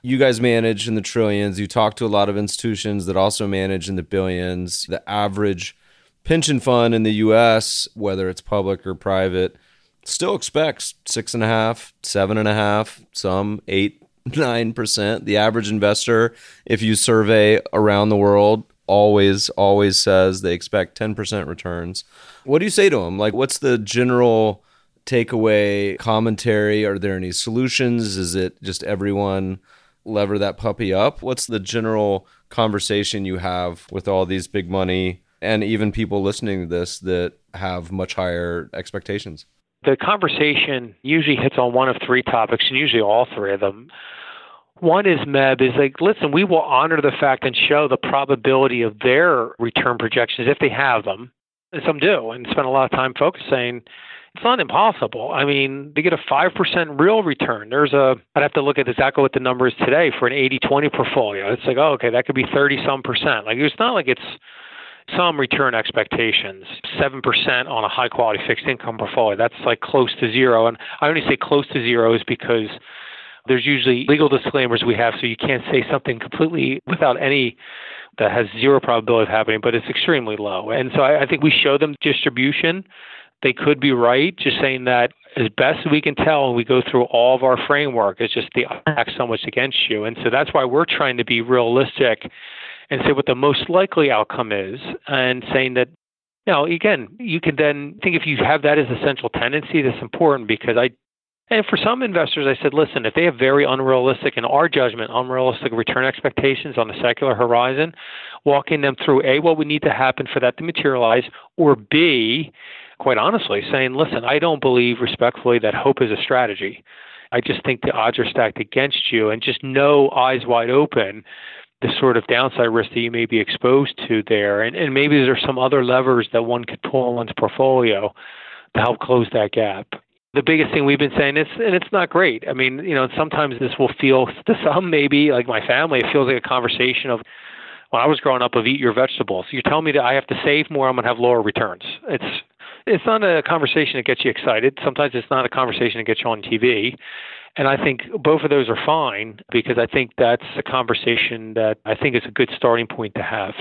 You guys manage in the trillions. You talk to a lot of institutions that also manage in the billions. The average pension fund in the US, whether it's public or private, still expects six and a half, seven and a half, some eight <laughs> 9%. The average investor, if you survey around the world, always, always says they expect 10% returns. What do you say to them? Like, what's the general takeaway commentary? Are there any solutions? Is it just everyone lever that puppy up? What's the general conversation you have with all these big money and even people listening to this that have much higher expectations? the conversation usually hits on one of three topics, and usually all three of them. One is Meb is like, listen, we will honor the fact and show the probability of their return projections if they have them, and some do, and spend a lot of time focusing. It's not impossible. I mean, they get a five percent real return. There's a I'd have to look at exactly what the number is today for an 80-20 portfolio. It's like, oh, okay, that could be thirty some percent. Like it's not like it's some return expectations. 7% on a high quality fixed income portfolio. That's like close to zero. And I only say close to zero is because there's usually legal disclaimers we have, so you can't say something completely without any that has zero probability of happening, but it's extremely low. And so I, I think we show them distribution. They could be right, just saying that as best we can tell, and we go through all of our framework, it's just the act so much against you. And so that's why we're trying to be realistic and say what the most likely outcome is and saying that know again you can then think if you have that as a central tendency that's important because i and for some investors i said listen if they have very unrealistic in our judgment unrealistic return expectations on the secular horizon walking them through a what would need to happen for that to materialize or b quite honestly saying listen i don't believe respectfully that hope is a strategy. I just think the odds are stacked against you and just know eyes wide open the sort of downside risk that you may be exposed to there. And, and maybe there's some other levers that one could pull in one's portfolio to help close that gap. The biggest thing we've been saying is, and it's not great. I mean, you know, sometimes this will feel to some maybe like my family, it feels like a conversation of when I was growing up of eat your vegetables. You're telling me that I have to save more, I'm to have lower returns. It's it's not a conversation that gets you excited. Sometimes it's not a conversation that gets you on TV. And I think both of those are fine because I think that's a conversation that I think is a good starting point to have.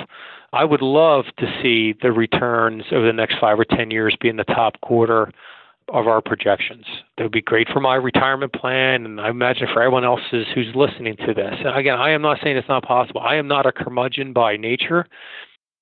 I would love to see the returns over the next five or 10 years be in the top quarter of our projections. That would be great for my retirement plan, and I imagine for everyone else who's listening to this. And again, I am not saying it's not possible. I am not a curmudgeon by nature.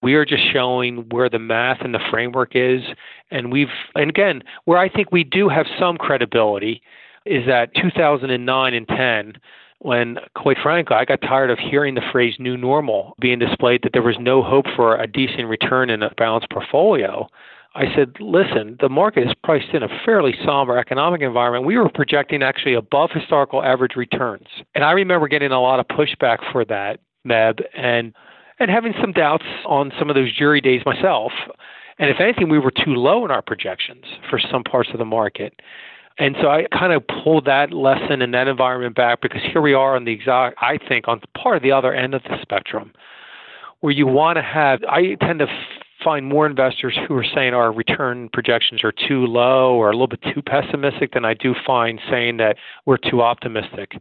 We are just showing where the math and the framework is, and we've and again where I think we do have some credibility is that 2009 and 10 when, quite frankly, I got tired of hearing the phrase new normal being displayed that there was no hope for a decent return in a balanced portfolio. I said, listen, the market is priced in a fairly somber economic environment. We were projecting actually above historical average returns. And I remember getting a lot of pushback for that, Meb, and and having some doubts on some of those jury days myself. And if anything, we were too low in our projections for some parts of the market. And so I kind of pulled that lesson and that environment back because here we are on the exact, I think, on part of the other end of the spectrum where you want to have, I tend to find more investors who are saying our return projections are too low or a little bit too pessimistic than I do find saying that we're too optimistic.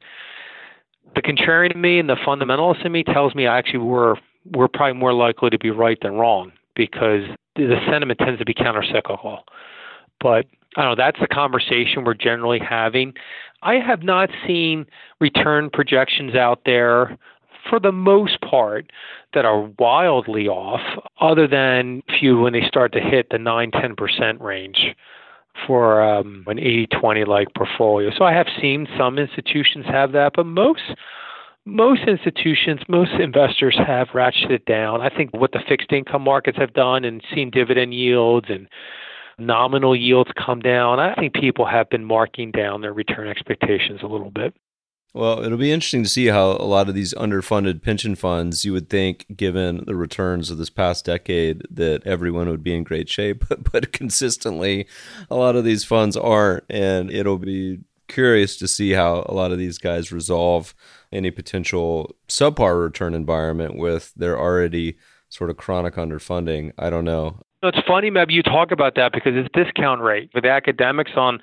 The contrarian in me and the fundamentalist in me tells me actually we're we're probably more likely to be right than wrong because the sentiment tends to be countercyclical. But I don't know, that's the conversation we're generally having. I have not seen return projections out there for the most part that are wildly off, other than a few when they start to hit the 9 10% range for um, an 80 20 like portfolio. So I have seen some institutions have that, but most most institutions, most investors have ratcheted it down. I think what the fixed income markets have done and seen dividend yields and nominal yields come down, I think people have been marking down their return expectations a little bit. Well, it'll be interesting to see how a lot of these underfunded pension funds, you would think, given the returns of this past decade, that everyone would be in great shape. <laughs> but consistently, a lot of these funds aren't. And it'll be curious to see how a lot of these guys resolve any potential subpar return environment with their already sort of chronic underfunding. I don't know. It's funny, Meb, you talk about that because it's discount rate with academics on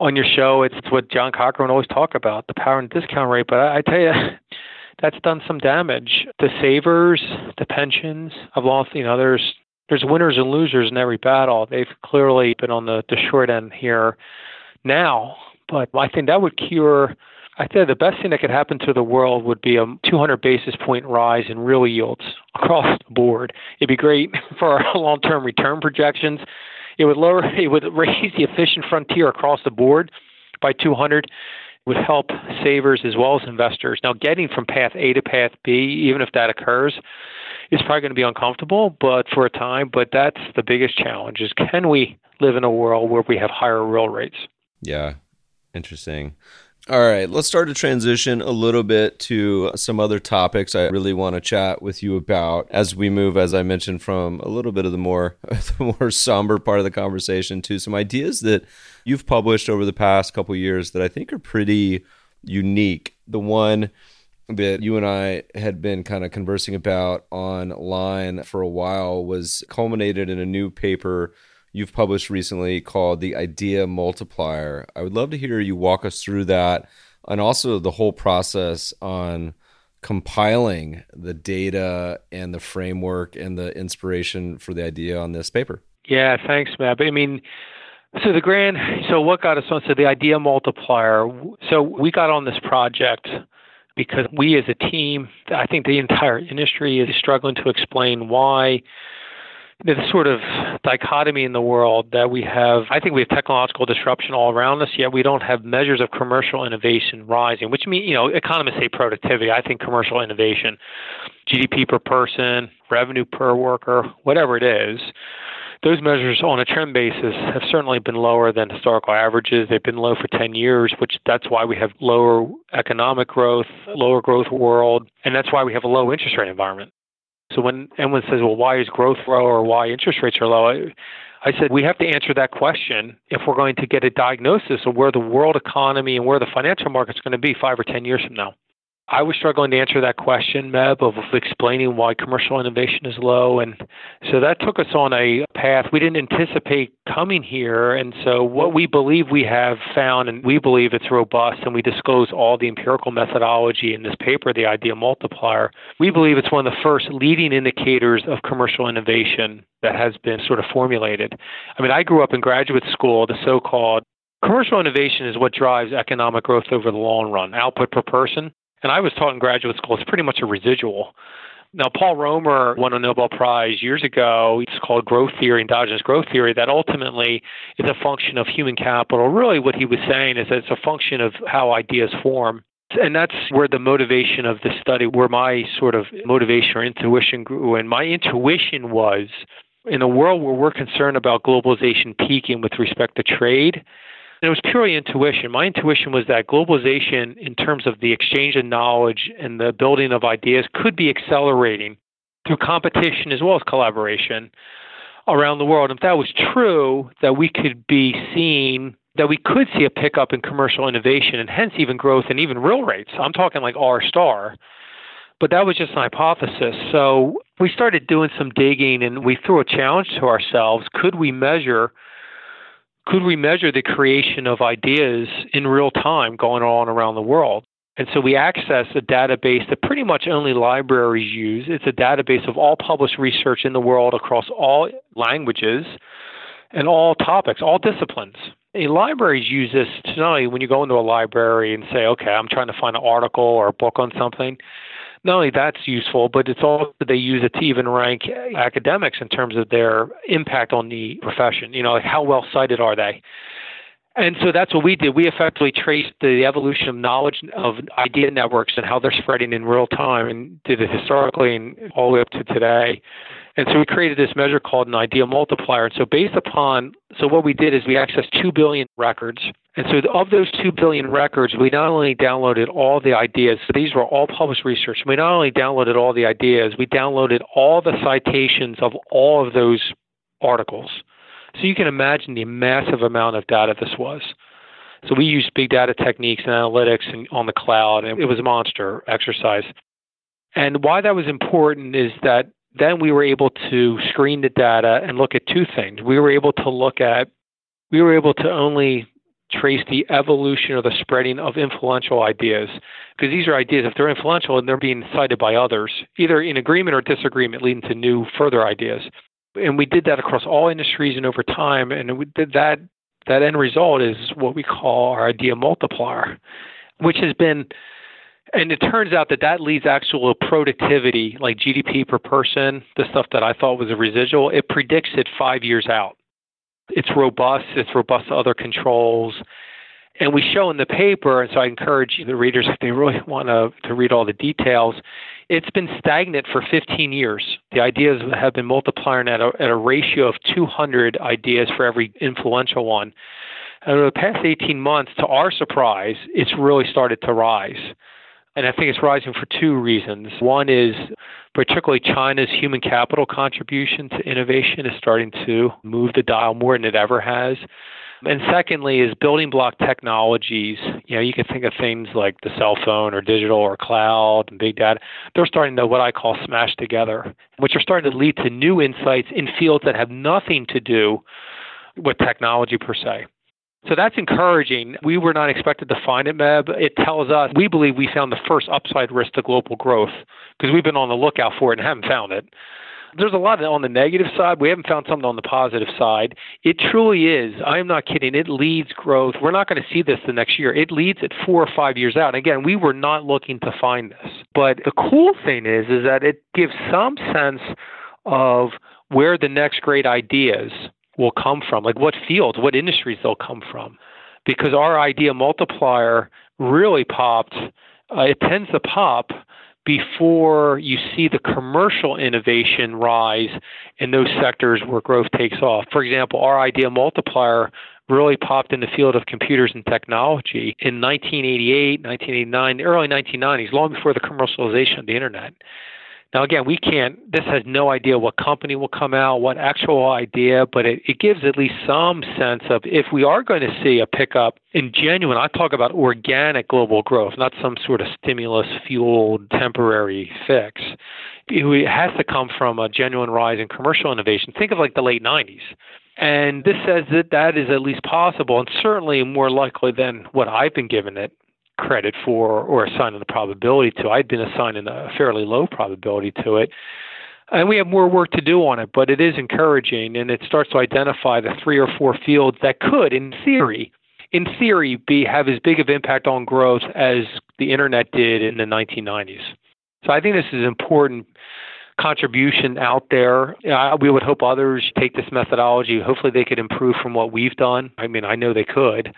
on your show. It's it's what John Cochrane always talk about the power and discount rate. But I, I tell you, <laughs> that's done some damage. The savers, the pensions I've lost. You know, there's there's winners and losers in every battle. They've clearly been on the the short end here now. But I think that would cure I think the best thing that could happen to the world would be a 200 basis point rise in real yields across the board. It'd be great <laughs> for our long-term return projections. It would lower, <laughs> it would raise the efficient frontier across the board by 200. It would help savers as well as investors. Now, getting from path A to path B, even if that occurs, is probably going to be uncomfortable, but for a time. But that's the biggest challenge: is can we live in a world where we have higher real rates? Yeah, interesting. All right, let's start to transition a little bit to some other topics I really want to chat with you about as we move, as I mentioned, from a little bit of the more <laughs> the more somber part of the conversation to some ideas that you've published over the past couple years that I think are pretty unique. The one that you and I had been kind of conversing about online for a while was culminated in a new paper you've published recently called The Idea Multiplier. I would love to hear you walk us through that and also the whole process on compiling the data and the framework and the inspiration for the idea on this paper. Yeah, thanks, Matt. I mean, so the grand, so what got us on? So the idea multiplier. So we got on this project because we as a team, I think the entire industry is struggling to explain why the sort of dichotomy in the world that we have. I think we have technological disruption all around us, yet we don't have measures of commercial innovation rising, which means, you know, economists say productivity. I think commercial innovation, GDP per person, revenue per worker, whatever it is, those measures on a trend basis have certainly been lower than historical averages. They've been low for 10 years, which that's why we have lower economic growth, lower growth world, and that's why we have a low interest rate environment. So when anyone says, well, why is growth low or why interest rates are low? I, I said we have to answer that question if we're going to get a diagnosis of where the world economy and where the financial market's going to be five or 10 years from now. I was struggling to answer that question, Meb, of explaining why commercial innovation is low. And so that took us on a path we didn't anticipate coming here. And so what we believe we have found, and we believe it's robust, and we disclose all the empirical methodology in this paper, the idea multiplier, we believe it's one of the first leading indicators of commercial innovation that has been sort of formulated. I mean, I grew up in graduate school, the so called Commercial innovation is what drives economic growth over the long run. Output per person and I was taught in graduate school it's pretty much a residual. Now, Paul Romer won a Nobel Prize years ago. It's called growth theory, endogenous growth theory, that ultimately is a function of human capital. Really, what he was saying is that it's a function of how ideas form. And that's where the motivation of the study, where my sort of motivation or intuition grew. And my intuition was in a world where we're concerned about globalization peaking with respect to trade, and it was purely intuition. My intuition was that globalization, in terms of the exchange of knowledge and the building of ideas, could be accelerating through competition as well as collaboration around the world. And If that was true, that we could be seeing that we could see a pickup in commercial innovation and hence even growth and even real rates. I'm talking like R star. But that was just an hypothesis. So we started doing some digging and we threw a challenge to ourselves. Could we measure could we measure the creation of ideas in real time going on around the world? And so we access a database that pretty much only libraries use. It's a database of all published research in the world across all languages and all topics, all disciplines. A libraries use this to not only when you go into a library and say, okay, I'm trying to find an article or a book on something, not only that's useful, but it's also they use it to even rank academics in terms of their impact on the profession. You know, like how well cited are they? And so that's what we did. We effectively traced the evolution of knowledge of idea networks and how they're spreading in real time and did it historically and all the way up to today. And so we created this measure called an idea multiplier. And so based upon, so what we did is we accessed 2 billion records. And so of those 2 billion records, we not only downloaded all the ideas, so these were all published research. We not only downloaded all the ideas, we downloaded all the citations of all of those articles. So you can imagine the massive amount of data this was. So we used big data techniques and analytics and on the cloud, and it was a monster exercise. And why that was important is that then we were able to screen the data and look at two things. We were able to look at, we were able to only trace the evolution or the spreading of influential ideas. Because these are ideas, if they're influential and they're being cited by others, either in agreement or disagreement, leading to new further ideas. And we did that across all industries and over time. And we did that, that end result is what we call our idea multiplier, which has been and it turns out that that leads actual productivity, like GDP per person, the stuff that I thought was a residual, it predicts it five years out. It's robust, it's robust to other controls. And we show in the paper, and so I encourage the readers, if they really <laughs> want to, to read all the details, it's been stagnant for 15 years. The ideas have been multiplying at a, at a ratio of 200 ideas for every influential one. And over the past 18 months, to our surprise, it's really started to rise. And I think it's rising for two reasons. One is particularly China's human capital contribution to innovation is starting to move the dial more than it ever has. And secondly is building block technologies. You know, you can think of things like the cell phone or digital or cloud and big data. They're starting to what I call smash together, which are starting to lead to new insights in fields that have nothing to do with technology per se. So that's encouraging. We were not expected to find it, Meb. It tells us we believe we found the first upside risk to global growth because we've been on the lookout for it and haven't found it. There's a lot on the negative side. We haven't found something on the positive side. It truly is. I'm not kidding. It leads growth. We're not going to see this the next year. It leads it four or five years out. Again, we were not looking to find this. But the cool thing is, is that it gives some sense of where the next great ideas will come from, like what fields, what industries they'll come from. Because our idea multiplier really popped, uh, it tends to pop before you see the commercial innovation rise in those sectors where growth takes off. For example, our idea multiplier really popped in the field of computers and technology in 1988, 1989, the early 1990s, long before the commercialization of the internet. Now, again, we can't, this has no idea what company will come out, what actual idea, but it, it gives at least some sense of if we are going to see a pickup in genuine, I talk about organic global growth, not some sort of stimulus fueled temporary fix. It has to come from a genuine rise in commercial innovation. Think of like the late 90s. And this says that that is at least possible and certainly more likely than what I've been given it credit for or assigning the probability to. I'd been assigning a fairly low probability to it. And we have more work to do on it, but it is encouraging and it starts to identify the three or four fields that could, in theory, in theory, be have as big of impact on growth as the internet did in the 1990s. So I think this is an important contribution out there. we would hope others take this methodology. Hopefully, they could improve from what we've done. I mean, I know they could.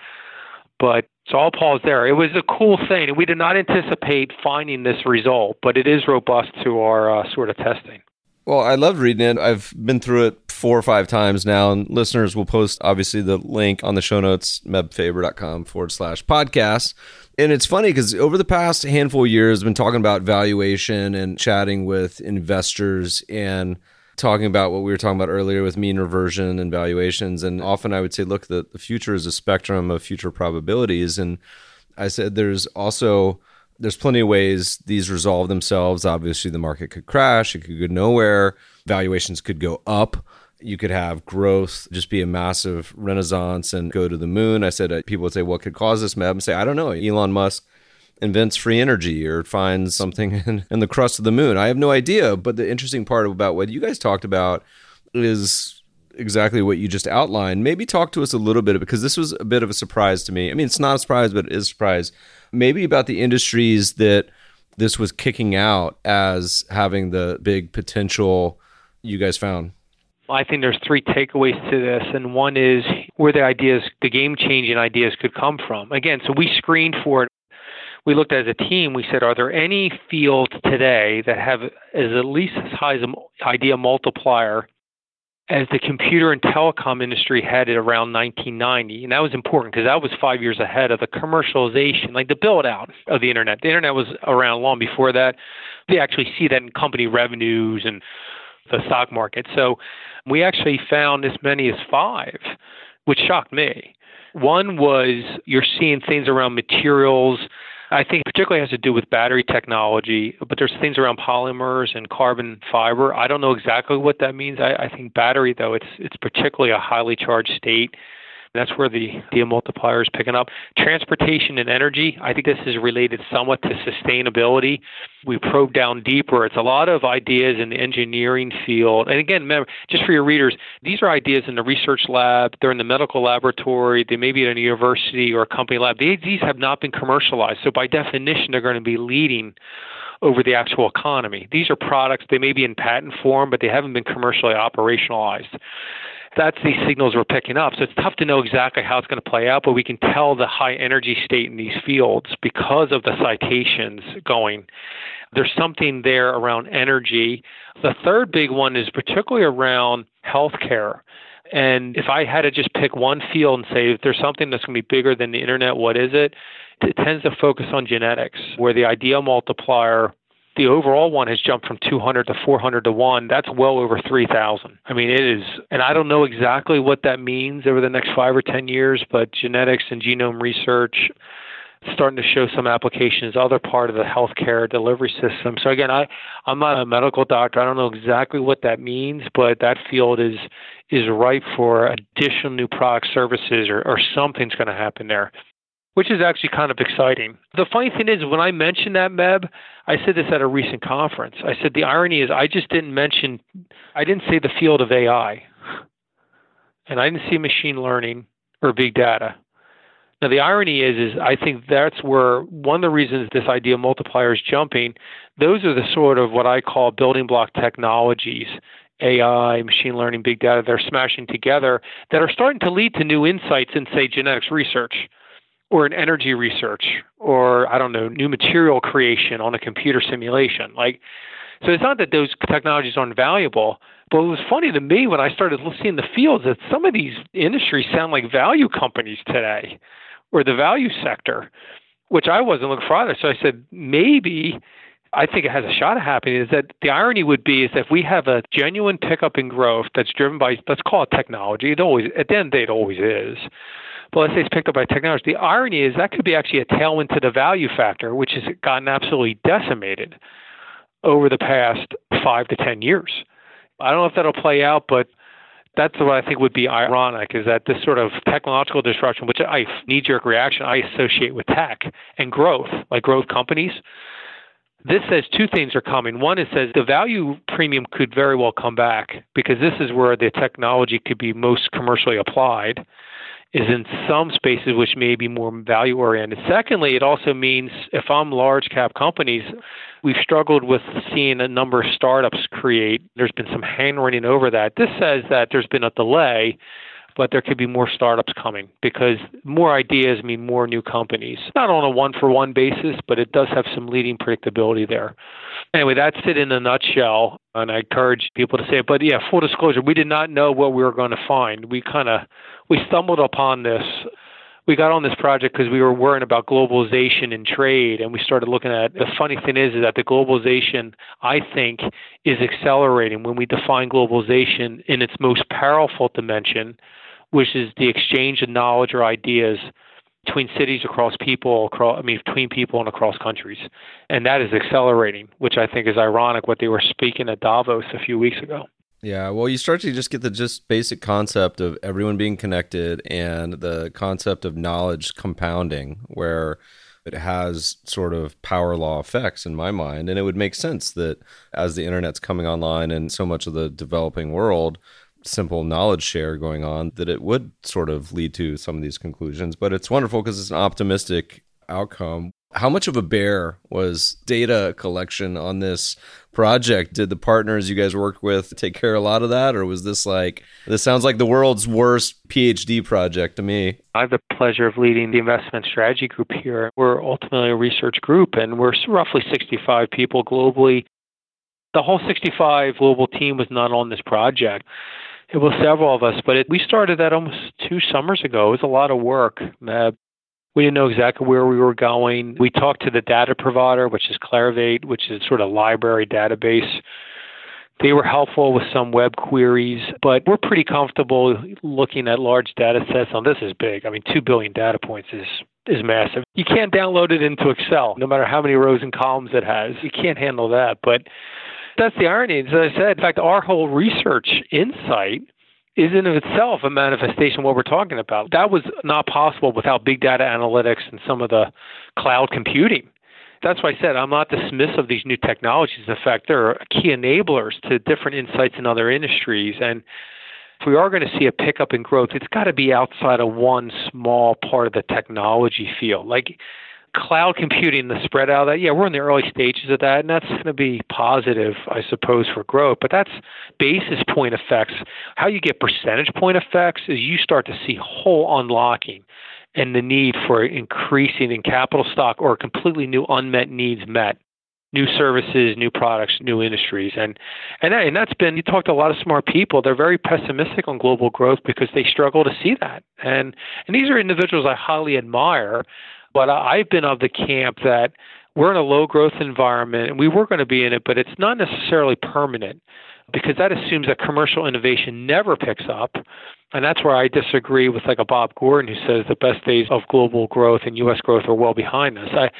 But so I'll pause there. It was a cool thing. We did not anticipate finding this result, but it is robust to our uh, sort of testing. Well, I loved reading it. I've been through it four or five times now, and listeners will post obviously the link on the show notes, mebfaber.com forward slash podcast. And it's funny because over the past handful of years, I've been talking about valuation and chatting with investors and talking about what we were talking about earlier with mean reversion and valuations. And often I would say, look, the, the future is a spectrum of future probabilities. And I said there's also there's plenty of ways these resolve themselves. Obviously, the market could crash, it could go nowhere, valuations could go up. You could have growth just be a massive renaissance and go to the moon. I said uh, people would say, "What could cause this?" Meb and say, "I don't know." Elon Musk invents free energy or finds something <laughs> in, in the crust of the moon. I have no idea. But the interesting part about what you guys talked about is exactly what you just outlined. Maybe talk to us a little bit because this was a bit of a surprise to me. I mean, it's not a surprise, but it is a surprise. Maybe about the industries that this was kicking out as having the big potential you guys found. I think there's three takeaways to this, and one is where the ideas, the game changing ideas could come from. Again, so we screened for it we looked at as a team, we said, are there any fields today that have as at least as high as an idea multiplier as the computer and telecom industry had it around 1990. And that was important because that was five years ahead of the commercialization, like the build out of the internet. The internet was around long before that. We actually see that in company revenues and the stock market. So we actually found as many as five, which shocked me. One was you're seeing things around materials I think particularly has to do with battery technology, but there's things around polymers and carbon fiber. I don't know exactly what that means. I, I think battery, though, it's it's particularly a highly charged state that's where the idea multiplier is picking up. Transportation and energy, I think this is related somewhat to sustainability. We probe down deeper. It's a lot of ideas in the engineering field. And again, remember, just for your readers, these are ideas in the research lab, they're in the medical laboratory, they may be at a university or a company lab. These have not been commercialized. So by definition, they're going to be leading over the actual economy. These are products, they may be in patent form, but they haven't been commercially operationalized that's these signals we're picking up. So it's tough to know exactly how it's going to play out, but we can tell the high energy state in these fields because of the citations going. There's something there around energy. The third big one is particularly around healthcare. And if I had to just pick one field and say if there's something that's going to be bigger than the internet, what is it? It tends to focus on genetics, where the idea multiplier the overall one has jumped from 200 to 400 to 1. That's well over 3,000. I mean, it is, and I don't know exactly what that means over the next five or 10 years, but genetics and genome research starting to show some applications other part of the healthcare delivery system. So again, I I'm not a medical doctor. I don't know exactly what that means, but that field is is ripe for additional new product services or, or something's going to happen there which is actually kind of exciting. The funny thing is, when I mentioned that, Meb, I said this at a recent conference. I said the irony is I just didn't mention, I didn't say the field of AI, and I didn't see machine learning or big data. Now the irony is, is I think that's where one of the reasons this idea multiplier is jumping. Those are the sort of what I call building block technologies AI, machine learning, big data, they're smashing together that are starting to lead to new insights in, say, genetics research or in energy research or I don't know new material creation on a computer simulation. Like, so it's not that those technologies aren't valuable, but it was funny to me when I started seeing the fields that some of these industries sound like value companies today, or the value sector, which I wasn't looking for either. So I said maybe. I think it has a shot of happening is that the irony would be is that if we have a genuine pickup in growth that's driven by let's call it technology, it always at the end of the day it always is but let's say it's picked up by technology. The irony is that could be actually a tailwind to the value factor, which has gotten absolutely decimated over the past five to 10 years. I don't know if that'll play out, but that's what I think would be ironic is that this sort of technological disruption, which I knee jerk reaction I associate with tech and growth, like growth companies. This says two things are coming. One, it says the value premium could very well come back because this is where the technology could be most commercially applied is in some spaces which may be more value oriented. Secondly, it also means if I'm large cap companies, we've struggled with seeing a number of startups create. There's been some hand running over that. This says that there's been a delay, but there could be more startups coming because more ideas mean more new companies. Not on a one for one basis, but it does have some leading predictability there. Anyway, that's it in a nutshell. And I encourage people to say it. But yeah, full disclosure, we did not know what we were going to find. We kind of we stumbled upon this. We got on this project because we were worrying about globalization and trade, and we started looking at the funny thing is, is that the globalization I think is accelerating when we define globalization in its most powerful dimension, which is the exchange of knowledge or ideas between cities across people across I mean between people and across countries. And that is accelerating, which I think is ironic what they were speaking at Davos a few weeks ago. Yeah, well, you start to just get the just basic concept of everyone being connected and the concept of knowledge compounding, where it has sort of power law effects in my mind. And it would make sense that as the internet's coming online and so much of the developing world, simple knowledge share going on, that it would sort of lead to some of these conclusions. But it's wonderful because it's an optimistic outcome. How much of a bear was data collection on this project? Did the partners you guys worked with take care a lot of that, or was this like this sounds like the world's worst PhD project to me? I have the pleasure of leading the investment strategy group here. We're ultimately a research group, and we're roughly 65 people globally. The whole 65 global team was not on this project. It was several of us, but it, we started that almost two summers ago. It was a lot of work. Uh, we didn't know exactly where we were going. We talked to the data provider, which is Clarivate, which is sort of a library database. They were helpful with some web queries, but we're pretty comfortable looking at large data sets. Now, this is big. I mean, 2 billion data points is, is massive. You can't download it into Excel, no matter how many rows and columns it has. You can't handle that. But that's the irony. As I said, in fact, our whole research insight is in of itself a manifestation of what we're talking about. That was not possible without big data analytics and some of the cloud computing. That's why I said I'm not dismissive of these new technologies. In fact, they're key enablers to different insights in other industries. And if we are going to see a pickup in growth, it's got to be outside of one small part of the technology field. Like cloud computing, the spread out of that, yeah, we're in the early stages of that, and that's going to be positive, I suppose, for growth. But that's basis point effects. How you get percentage point effects is you start to see whole unlocking and the need for increasing in capital stock or completely new unmet needs met new services, new products, new industries, and and that, and that's been. You talk to a lot of smart people; they're very pessimistic on global growth because they struggle to see that. And and these are individuals I highly admire, but I've been of the camp that we're in a low growth environment and we were going to be in it, but it's not necessarily permanent because that assumes that commercial innovation never picks up. And that's where I disagree with like a Bob Gordon who says the best days of global growth and US growth are well behind us. I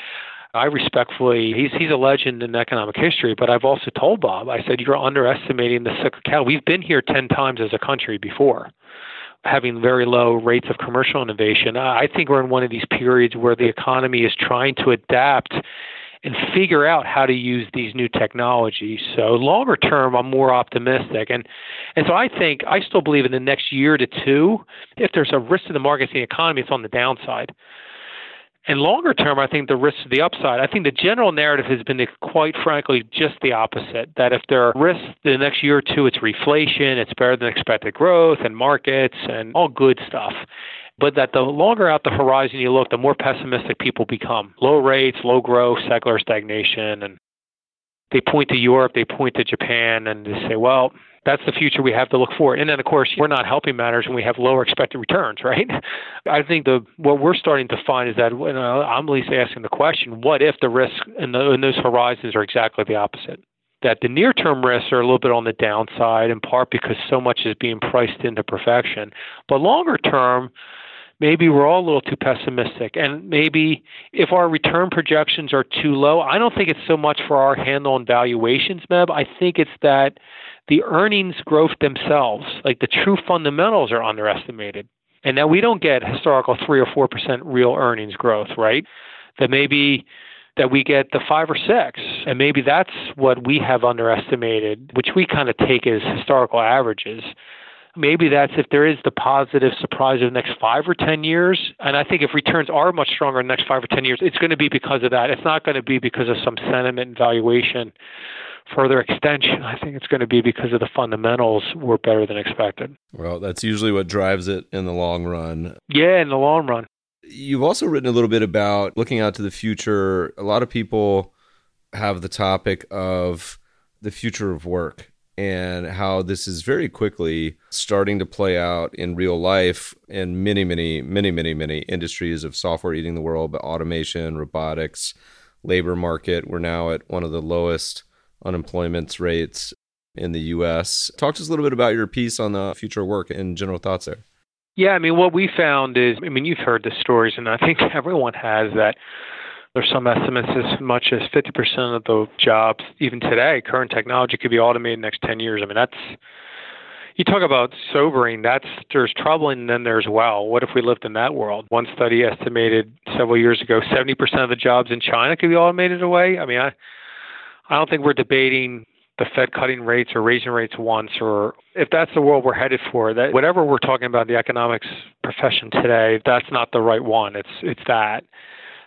I respectfully he's he's a legend in economic history, but I've also told Bob, I said, You're underestimating the cyclicality. We've been here ten times as a country before having very low rates of commercial innovation. I think we're in one of these periods where the economy is trying to adapt and figure out how to use these new technologies. So longer term, I'm more optimistic, and and so I think I still believe in the next year to two, if there's a risk to the markets and the economy, it's on the downside. And longer term, I think the risks to the upside. I think the general narrative has been, quite frankly, just the opposite. That if there are risks the next year or two, it's reflation, it's better than expected growth and markets and all good stuff. But that the longer out the horizon you look, the more pessimistic people become. Low rates, low growth, secular stagnation, and they point to Europe, they point to Japan, and they say, well, that's the future we have to look for. And then, of course, we're not helping matters when we have lower expected returns, right? <laughs> I think the what we're starting to find is that you know, I'm at least asking the question: What if the risks in, in those horizons are exactly the opposite? That the near-term risks are a little bit on the downside, in part because so much is being priced into perfection. But longer term, maybe we're all a little too pessimistic. And maybe if our return projections are too low, I don't think it's so much for our handle on valuations, Meb. I think it's that the earnings growth themselves, like the true fundamentals, are underestimated. And that we don't get historical three or four percent real earnings growth, right? That maybe that we get the five or six, and maybe that's what we have underestimated, which we kind of take as historical averages. Maybe that's if there is the positive surprise of the next five or ten years, and I think if returns are much stronger in the next five or ten years, it's going to be because of that. It's not going to be because of some sentiment and valuation further extension, I think it's going to be because of the fundamentals were better than expected. Well, that's usually what drives it in the long run. Yeah, in the long run. You've also written a little bit about looking out to the future. A lot of people have the topic of the future of work and how this is very quickly starting to play out in real life in many, many, many, many, many industries of software eating the world, but automation, robotics, labor market. We're now at one of the lowest unemployment rates in the U.S. Talk to us a little bit about your piece on the future of work and general thoughts there. Yeah, I mean, what we found is, I mean, you've heard the stories, and I think <laughs> everyone has that. There's some estimates as much as 50% of the jobs, even today, current technology could be automated in the next 10 years. I mean, that's you talk about sobering. That's there's troubling, and then there's well. What if we lived in that world? One study estimated several years ago 70% of the jobs in China could be automated away. I mean, I I don't think we're debating the Fed cutting rates or raising rates once, or if that's the world we're headed for, that whatever we're talking about the economics profession today, that's not the right one. It's it's that.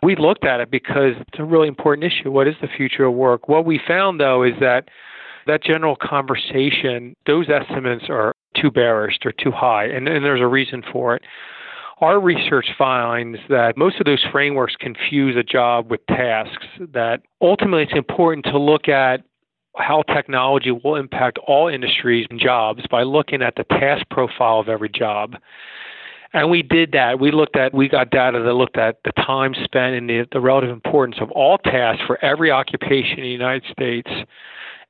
we looked at it because it's a really important issue. What is the future of work? What we found, though, is that that general conversation, those estimates are too bearish, they're too high, and, and there's a reason for it. Our research finds that most of those frameworks confuse a job with tasks, that ultimately it's important to look at how technology will impact all industries and jobs by looking at the task profile of every job. And we did that. We looked at, we got data that looked at the time spent and the, the relative importance of all tasks for every occupation in the United States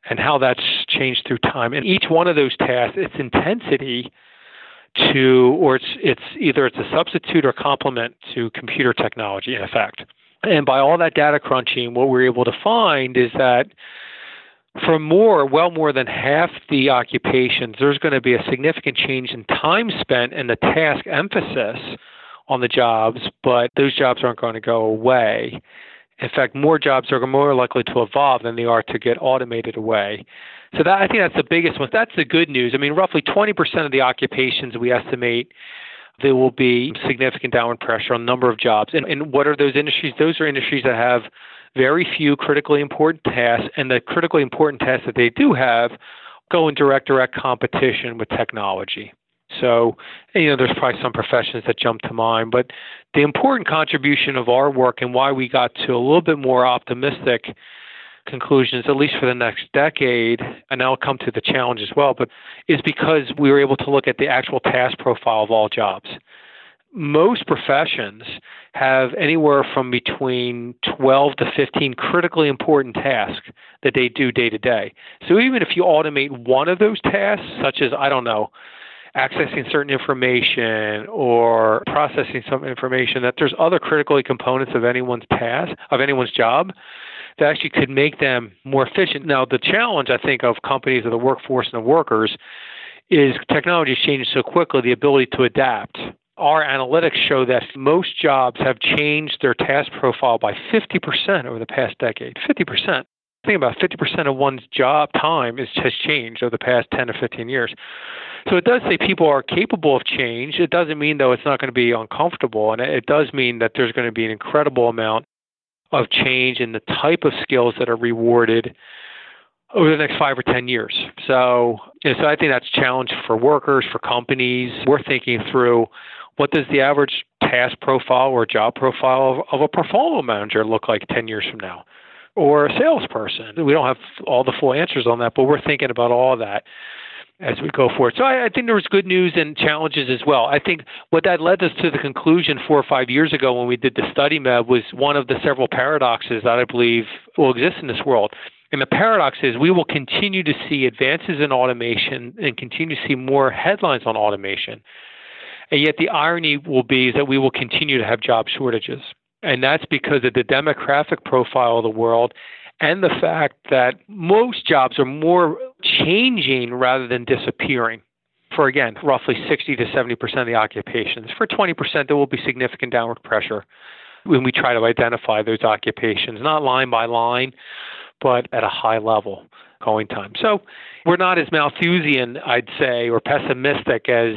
and how that's changed through time. And each one of those tasks, its intensity to, or it's, it's either it's a substitute or complement to computer technology in effect. And by all that data crunching, what we're able to find is that for more, well more than half the occupations, there's going to be a significant change in time spent and the task emphasis on the jobs, but those jobs aren't going to go away. In fact, more jobs are more likely to evolve than they are to get automated away. So that I think that's the biggest one. That's the good news. I mean, roughly 20% of the occupations we estimate there will be significant downward pressure on number of jobs. And, and what are those industries? Those are industries that have very few critically important tasks, and the critically important tasks that they do have go in direct direct competition with technology. So, you know, there's probably some professions that jump to mind, but the important contribution of our work and why we got to a little bit more optimistic conclusions, at least for the next decade, and I'll come to the challenge as well, but is because we were able to look at the actual task profile of all jobs most professions have anywhere from between 12 to 15 critically important tasks that they do day to day. So even if you automate one of those tasks, such as, I don't know, accessing certain information or processing some information, that there's other critical components of anyone's task, of anyone's job, that actually could make them more efficient. Now, the challenge, I think, of companies, of the workforce and the workers, is technology is changing so quickly, the ability to adapt our analytics show that most jobs have changed their task profile by 50% over the past decade. 50%. Think about 50% of one's job time is, has changed over the past 10 or 15 years. So it does say people are capable of change. It doesn't mean, though, it's not going to be uncomfortable. And it does mean that there's going to be an incredible amount of change in the type of skills that are rewarded over the next five or 10 years. So, you know, so I think that's a challenge for workers, for companies. We're thinking through what does the average task profile or job profile of, of a portfolio manager look like 10 years from now? Or a salesperson? We don't have all the full answers on that, but we're thinking about all that as we go forward. So I, I, think there was good news and challenges as well. I think what that led us to the conclusion four or five years ago when we did the study MEB was one of the several paradoxes that I believe will exist in this world. And the paradox is we will continue to see advances in automation and continue to see more headlines on automation. And yet the irony will be that we will continue to have job shortages. And that's because of the demographic profile of the world and the fact that most jobs are more changing rather than disappearing. For again, roughly 60 to 70% of the occupations. For 20%, there will be significant downward pressure when we try to identify those occupations, not line by line, but at a high level going time. So we're not as Malthusian, I'd say, or pessimistic as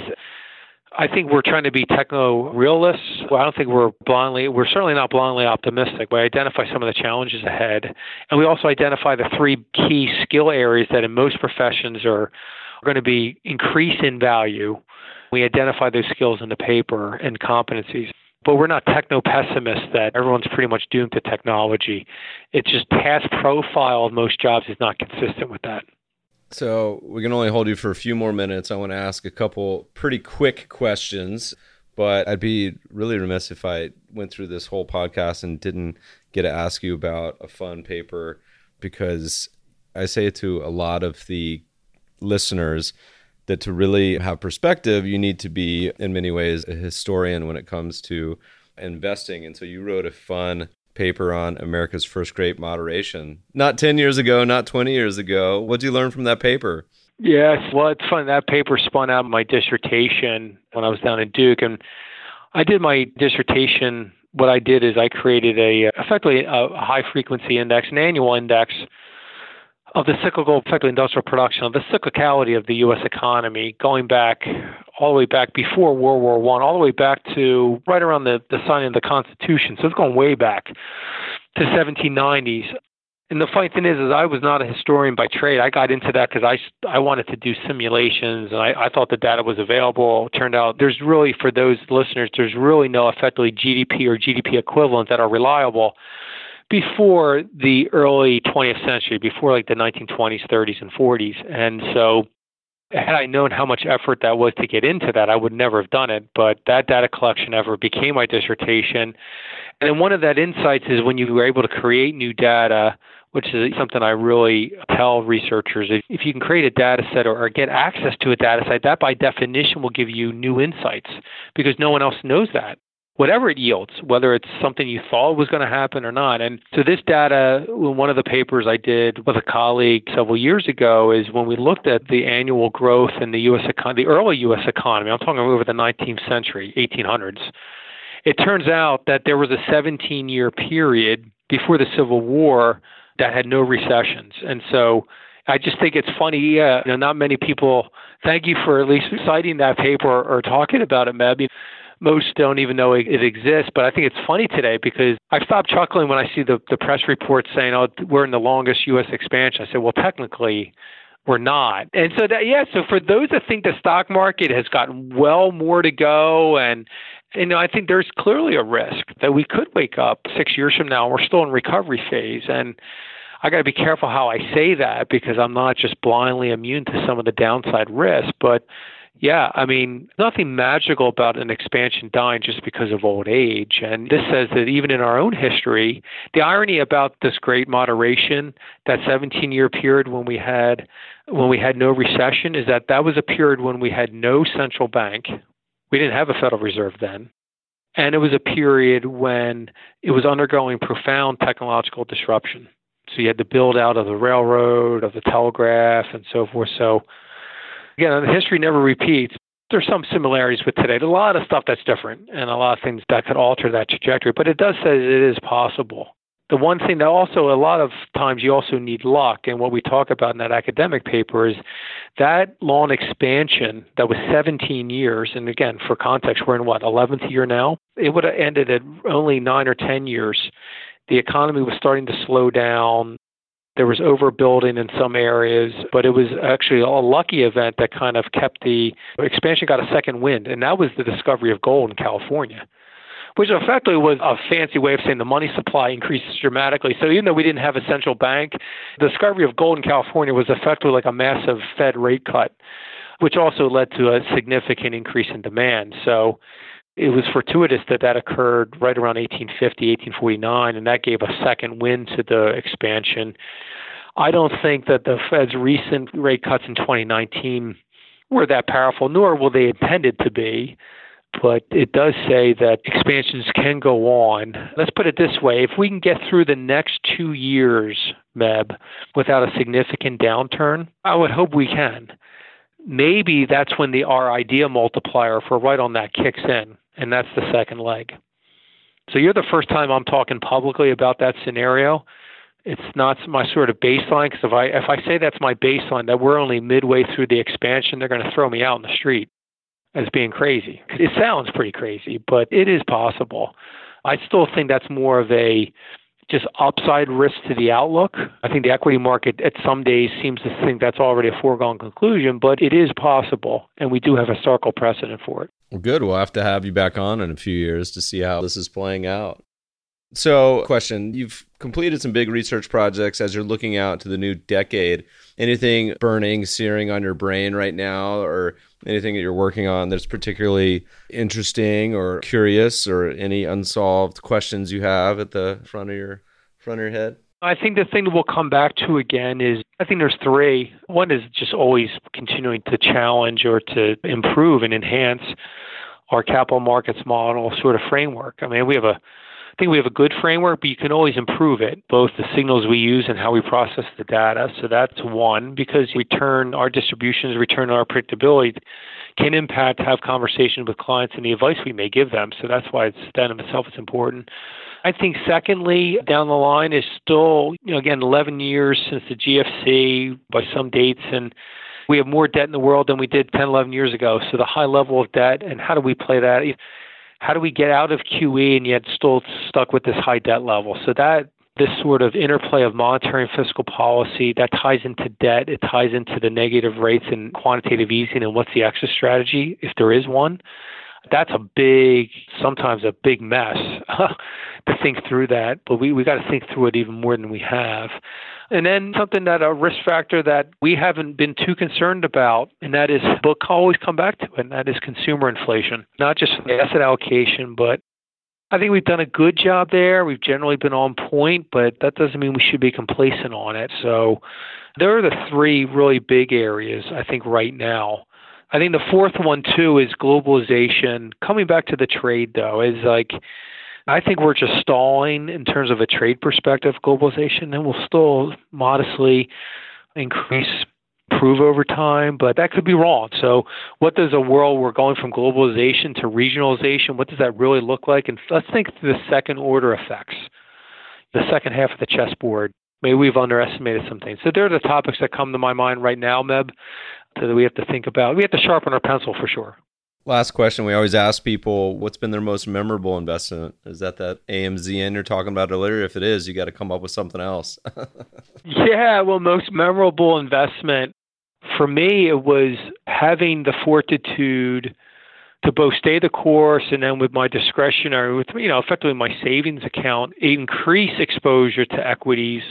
I think we're trying to be techno realists. Well, I don't think we're blindly, we're certainly not blindly optimistic. We identify some of the challenges ahead. And we also identify the three key skill areas that in most professions are, are going to be increase in value. We identify those skills in the paper and competencies. But we're not techno pessimists that everyone's pretty much doomed to technology. It's just task profile of most jobs is not consistent with that. So we can only hold you for a few more minutes. I want to ask a couple pretty quick questions, but I'd be really remiss if I went through this whole podcast and didn't get to ask you about a fun paper because I say to a lot of the listeners that to really have perspective, you need to be, in many ways, a historian when it comes to investing. And so you wrote a fun paper on America's first great moderation. Not 10 years ago, not 20 years ago. What did you learn from that paper? Yes, well, it's fun. That paper spun out my dissertation when I was down in Duke. And I did my dissertation. What I did is I created a effectively a high frequency index, an annual index of the cyclical, effectively industrial production, of the cyclicality of the U.S. economy, going back all the way back before World War One, all the way back to right around the, the signing of the Constitution. So it's going way back to 1790s. And the funny thing is, is I was not a historian by trade. I got into that because I, I wanted to do simulations and I, I thought the data was available. It turned out there's really, for those listeners, there's really no effectively GDP or GDP equivalent that are reliable before the early 20th century, before like the 1920s, 30s, and 40s. And so had I known how much effort that was to get into that, I would never have done it. But that data collection ever became my dissertation. And then one of that insights is when you were able to create new data which is something I really tell researchers. If, you can create a data set or get access to a data set, that by definition will give you new insights because no one else knows that whatever it yields, whether it's something you thought was going to happen or not. And so this data, one of the papers I did with a colleague several years ago is when we looked at the annual growth in the U.S. economy, the early U.S. economy. I'm talking over the 19th century, 1800s. It turns out that there was a 17-year period before the Civil War that had no recessions. And so I just think it's funny. Uh, you know, not many people. Thank you for at least citing that paper or, or talking about it, Meb. Most don't even know it, exists, but I think it's funny today because I stop chuckling when I see the, the press reports saying, "Oh, we're in the longest U.S. expansion." I said, "Well, technically, we're not." And so that yeah. So for those that think the stock market has got well more to go and you know, I think there's clearly a risk that we could wake up six years from now and we're still in recovery phase. And I got to be careful how I say that because I'm not just blindly immune to some of the downside risk. But yeah, I mean, nothing magical about an expansion dying just because of old age. And this says that even in our own history, the irony about this great moderation, that 17 year period when we had when we had no recession is that that was a period when we had no central bank, we didn't have a Federal Reserve then. And it was a period when it was undergoing profound technological disruption. So you had the build out of the railroad, of the telegraph, and so forth. So again, the history never repeats. There's some similarities with today. There's a lot of stuff that's different and a lot of things that could alter that trajectory, but it does say it is possible the one thing that also a lot of times you also need luck and what we talk about in that academic paper is that long expansion that was 17 years and again for context we're in what 11th year now it would have ended at only 9 or 10 years the economy was starting to slow down there was overbuilding in some areas, but it was actually a lucky event that kind of kept the expansion got a second wind, and that was the discovery of gold in California which effectively was a fancy way of saying the money supply increases dramatically. So even though we didn't have a central bank, the discovery of gold in California was effectively like a massive Fed rate cut, which also led to a significant increase in demand. So it was fortuitous that that occurred right around 1850, 1849, and that gave a second wind to the expansion. I don't think that the Fed's recent rate cuts in 2019 were that powerful, nor will they intended to be but it does say that expansions can go on. Let's put it this way if we can get through the next two years, Meb, without a significant downturn, I would hope we can. Maybe that's when the R idea multiplier, for right on that, kicks in, and that's the second leg. So you're the first time I'm talking publicly about that scenario. It's not my sort of baseline because if I if I say that's my baseline, that we're only midway through the expansion, they're going to throw me out in the street as being crazy. It sounds pretty crazy, but it is possible. I still think that's more of a just upside risk to the outlook. I think the equity market at some days seems to think that's already a foregone conclusion, but it is possible, and we do have a historical precedent for it. Well, good. We'll have to have you back on in a few years to see how this is playing out. So, question You've completed some big research projects as you're looking out to the new decade. Anything burning, searing on your brain right now, or anything that you're working on that's particularly interesting or curious, or any unsolved questions you have at the front of your front of your head? I think the thing that we'll come back to again is I think there's three. One is just always continuing to challenge or to improve and enhance our capital markets model sort of framework. I mean, we have a I think we have a good framework, but you can always improve it, both the signals we use and how we process the data. So that's one, because return our distributions, return our predictability can impact, have conversations with clients and the advice we may give them. So that's why it's that in itself is important. I think secondly, down the line is still, you know, again, 11 years since the GFC by some dates and we have more debt in the world than we did 10, 11 years ago. So the high level of debt, and how do we play that? How do we get out of QE and yet still stuck with this high debt level? So that this sort of interplay of monetary and fiscal policy that ties into debt, it ties into the negative rates and quantitative easing and what's the exit strategy if there is one. That's a big, sometimes a big mess <laughs> to think through that, but we, we got to think through it even more than we have. And then something that a risk factor that we haven't been too concerned about, and that is, we'll always come back to and that is consumer inflation. Not just asset allocation, but I think we've done a good job there. We've generally been on point, but that doesn't mean we should be complacent on it. So there are the three really big areas, I think, right now. I think the fourth one, too, is globalization. Coming back to the trade, though, is like, I think we're just stalling in terms of a trade perspective, globalization, and we'll still modestly increase improve over time, but that could be wrong. So, what does a world we're going from globalization to regionalization? What does that really look like? And let's think through the second order effects, the second half of the chessboard. Maybe we've underestimated some things. So, there are the topics that come to my mind right now, Meb, that we have to think about. We have to sharpen our pencil for sure. Last question. We always ask people what's been their most memorable investment. Is that that AMZN you're talking about earlier? If it is, you got to come up with something else. <laughs> yeah, well, most memorable investment for me, it was having the fortitude to both stay the course and then with my discretionary, with you know, effectively my savings account, increase exposure to equities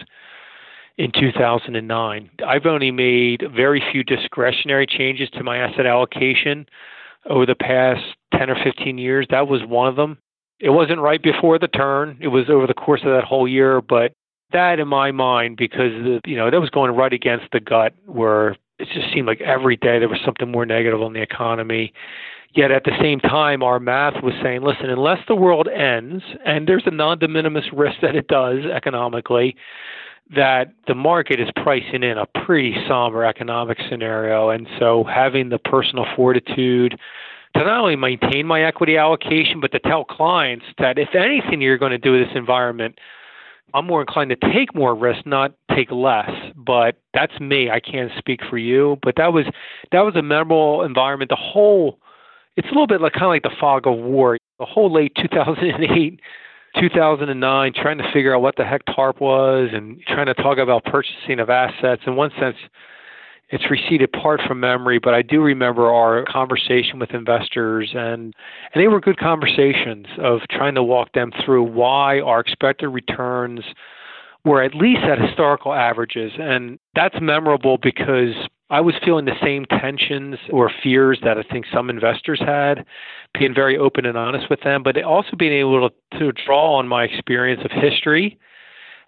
in 2009. I've only made very few discretionary changes to my asset allocation over the past 10 or 15 years. That was one of them. It wasn't right before the turn. It was over the course of that whole year, but that in my mind because the, you know that was going right against the gut where it just seemed like every day there was something more negative on the economy. Yet at the same time, our math was saying, listen, unless the world ends, and there's a non de minimis risk that it does economically, that the market is pricing in a pretty somber economic scenario. And so having the personal fortitude to not only maintain my equity allocation, but to tell clients that if anything you're going to do in this environment, I'm more inclined to take more risk, not take less. But that's me. I can't speak for you. But that was that was a memorable environment. The whole it's a little bit like kind of like the fog of war. The whole late 2008, 2009, trying to figure out what the heck TARP was and trying to talk about purchasing of assets. In one sense, it's receded part from memory, but I do remember our conversation with investors, and and they were good conversations of trying to walk them through why our expected returns were at least at historical averages, and that's memorable because I was feeling the same tensions or fears that I think some investors had, being very open and honest with them, but also being able to, to draw on my experience of history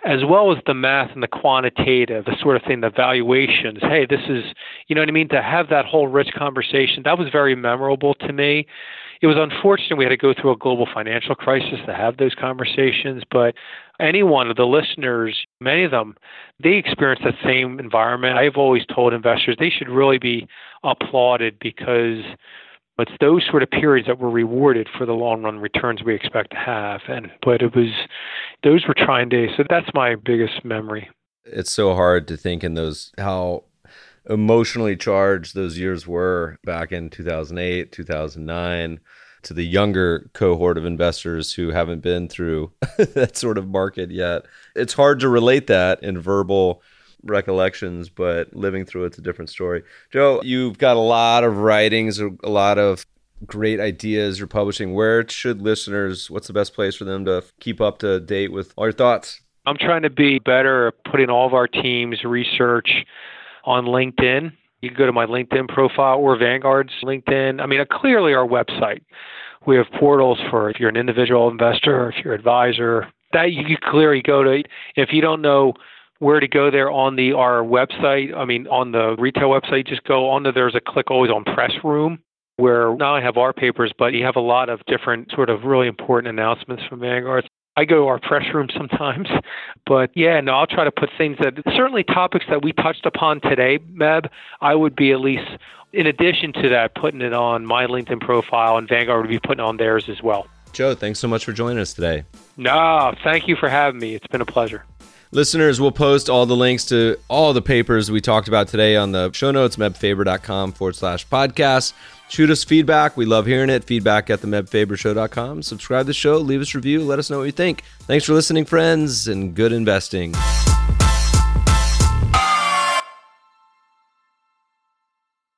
as well as the math and the quantitative, the sort of thing, the valuations. Hey, this is, you know what I mean? To have that whole rich conversation, that was very memorable to me. It was unfortunate we had to go through a global financial crisis to have those conversations, but any one of the listeners, many of them, they experienced that same environment. I've always told investors they should really be applauded because it's those sort of periods that were rewarded for the long run returns we expect to have. And but it was those were trying days. So that's my biggest memory. It's so hard to think in those how emotionally charged those years were back in 2008, 2009 to the younger cohort of investors who haven't been through <laughs> that sort of market yet. It's hard to relate that in verbal recollections, but living through it's a different story. Joe, you've got a lot of writings, a lot of great ideas you're publishing. Where should listeners, what's the best place for them to keep up to date with all your thoughts? I'm trying to be better at putting all of our team's research on LinkedIn. You can go to my LinkedIn profile or Vanguard's LinkedIn. I mean, uh, clearly our website. We have portals for if you're an individual investor, if you're an advisor. That you clearly go to. If you don't know where to go there on the our website. I mean, on the retail website, just go on there. There's a click always on press room where not only have our papers, but you have a lot of different sort of really important announcements from Vanguard. I go to our press room sometimes, <laughs> but yeah, no, I'll try to put things that certainly topics that we touched upon today, Meb. I would be at least, in addition to that, putting it on my LinkedIn profile, and Vanguard would be putting on theirs as well. Joe, thanks so much for joining us today. No, thank you for having me. It's been a pleasure. Listeners, we'll post all the links to all the papers we talked about today on the show notes, mebfaber.com forward slash podcast. Shoot us feedback. We love hearing it. Feedback at the mebfabershow.com. Subscribe to the show. Leave us a review. Let us know what you think. Thanks for listening, friends, and good investing.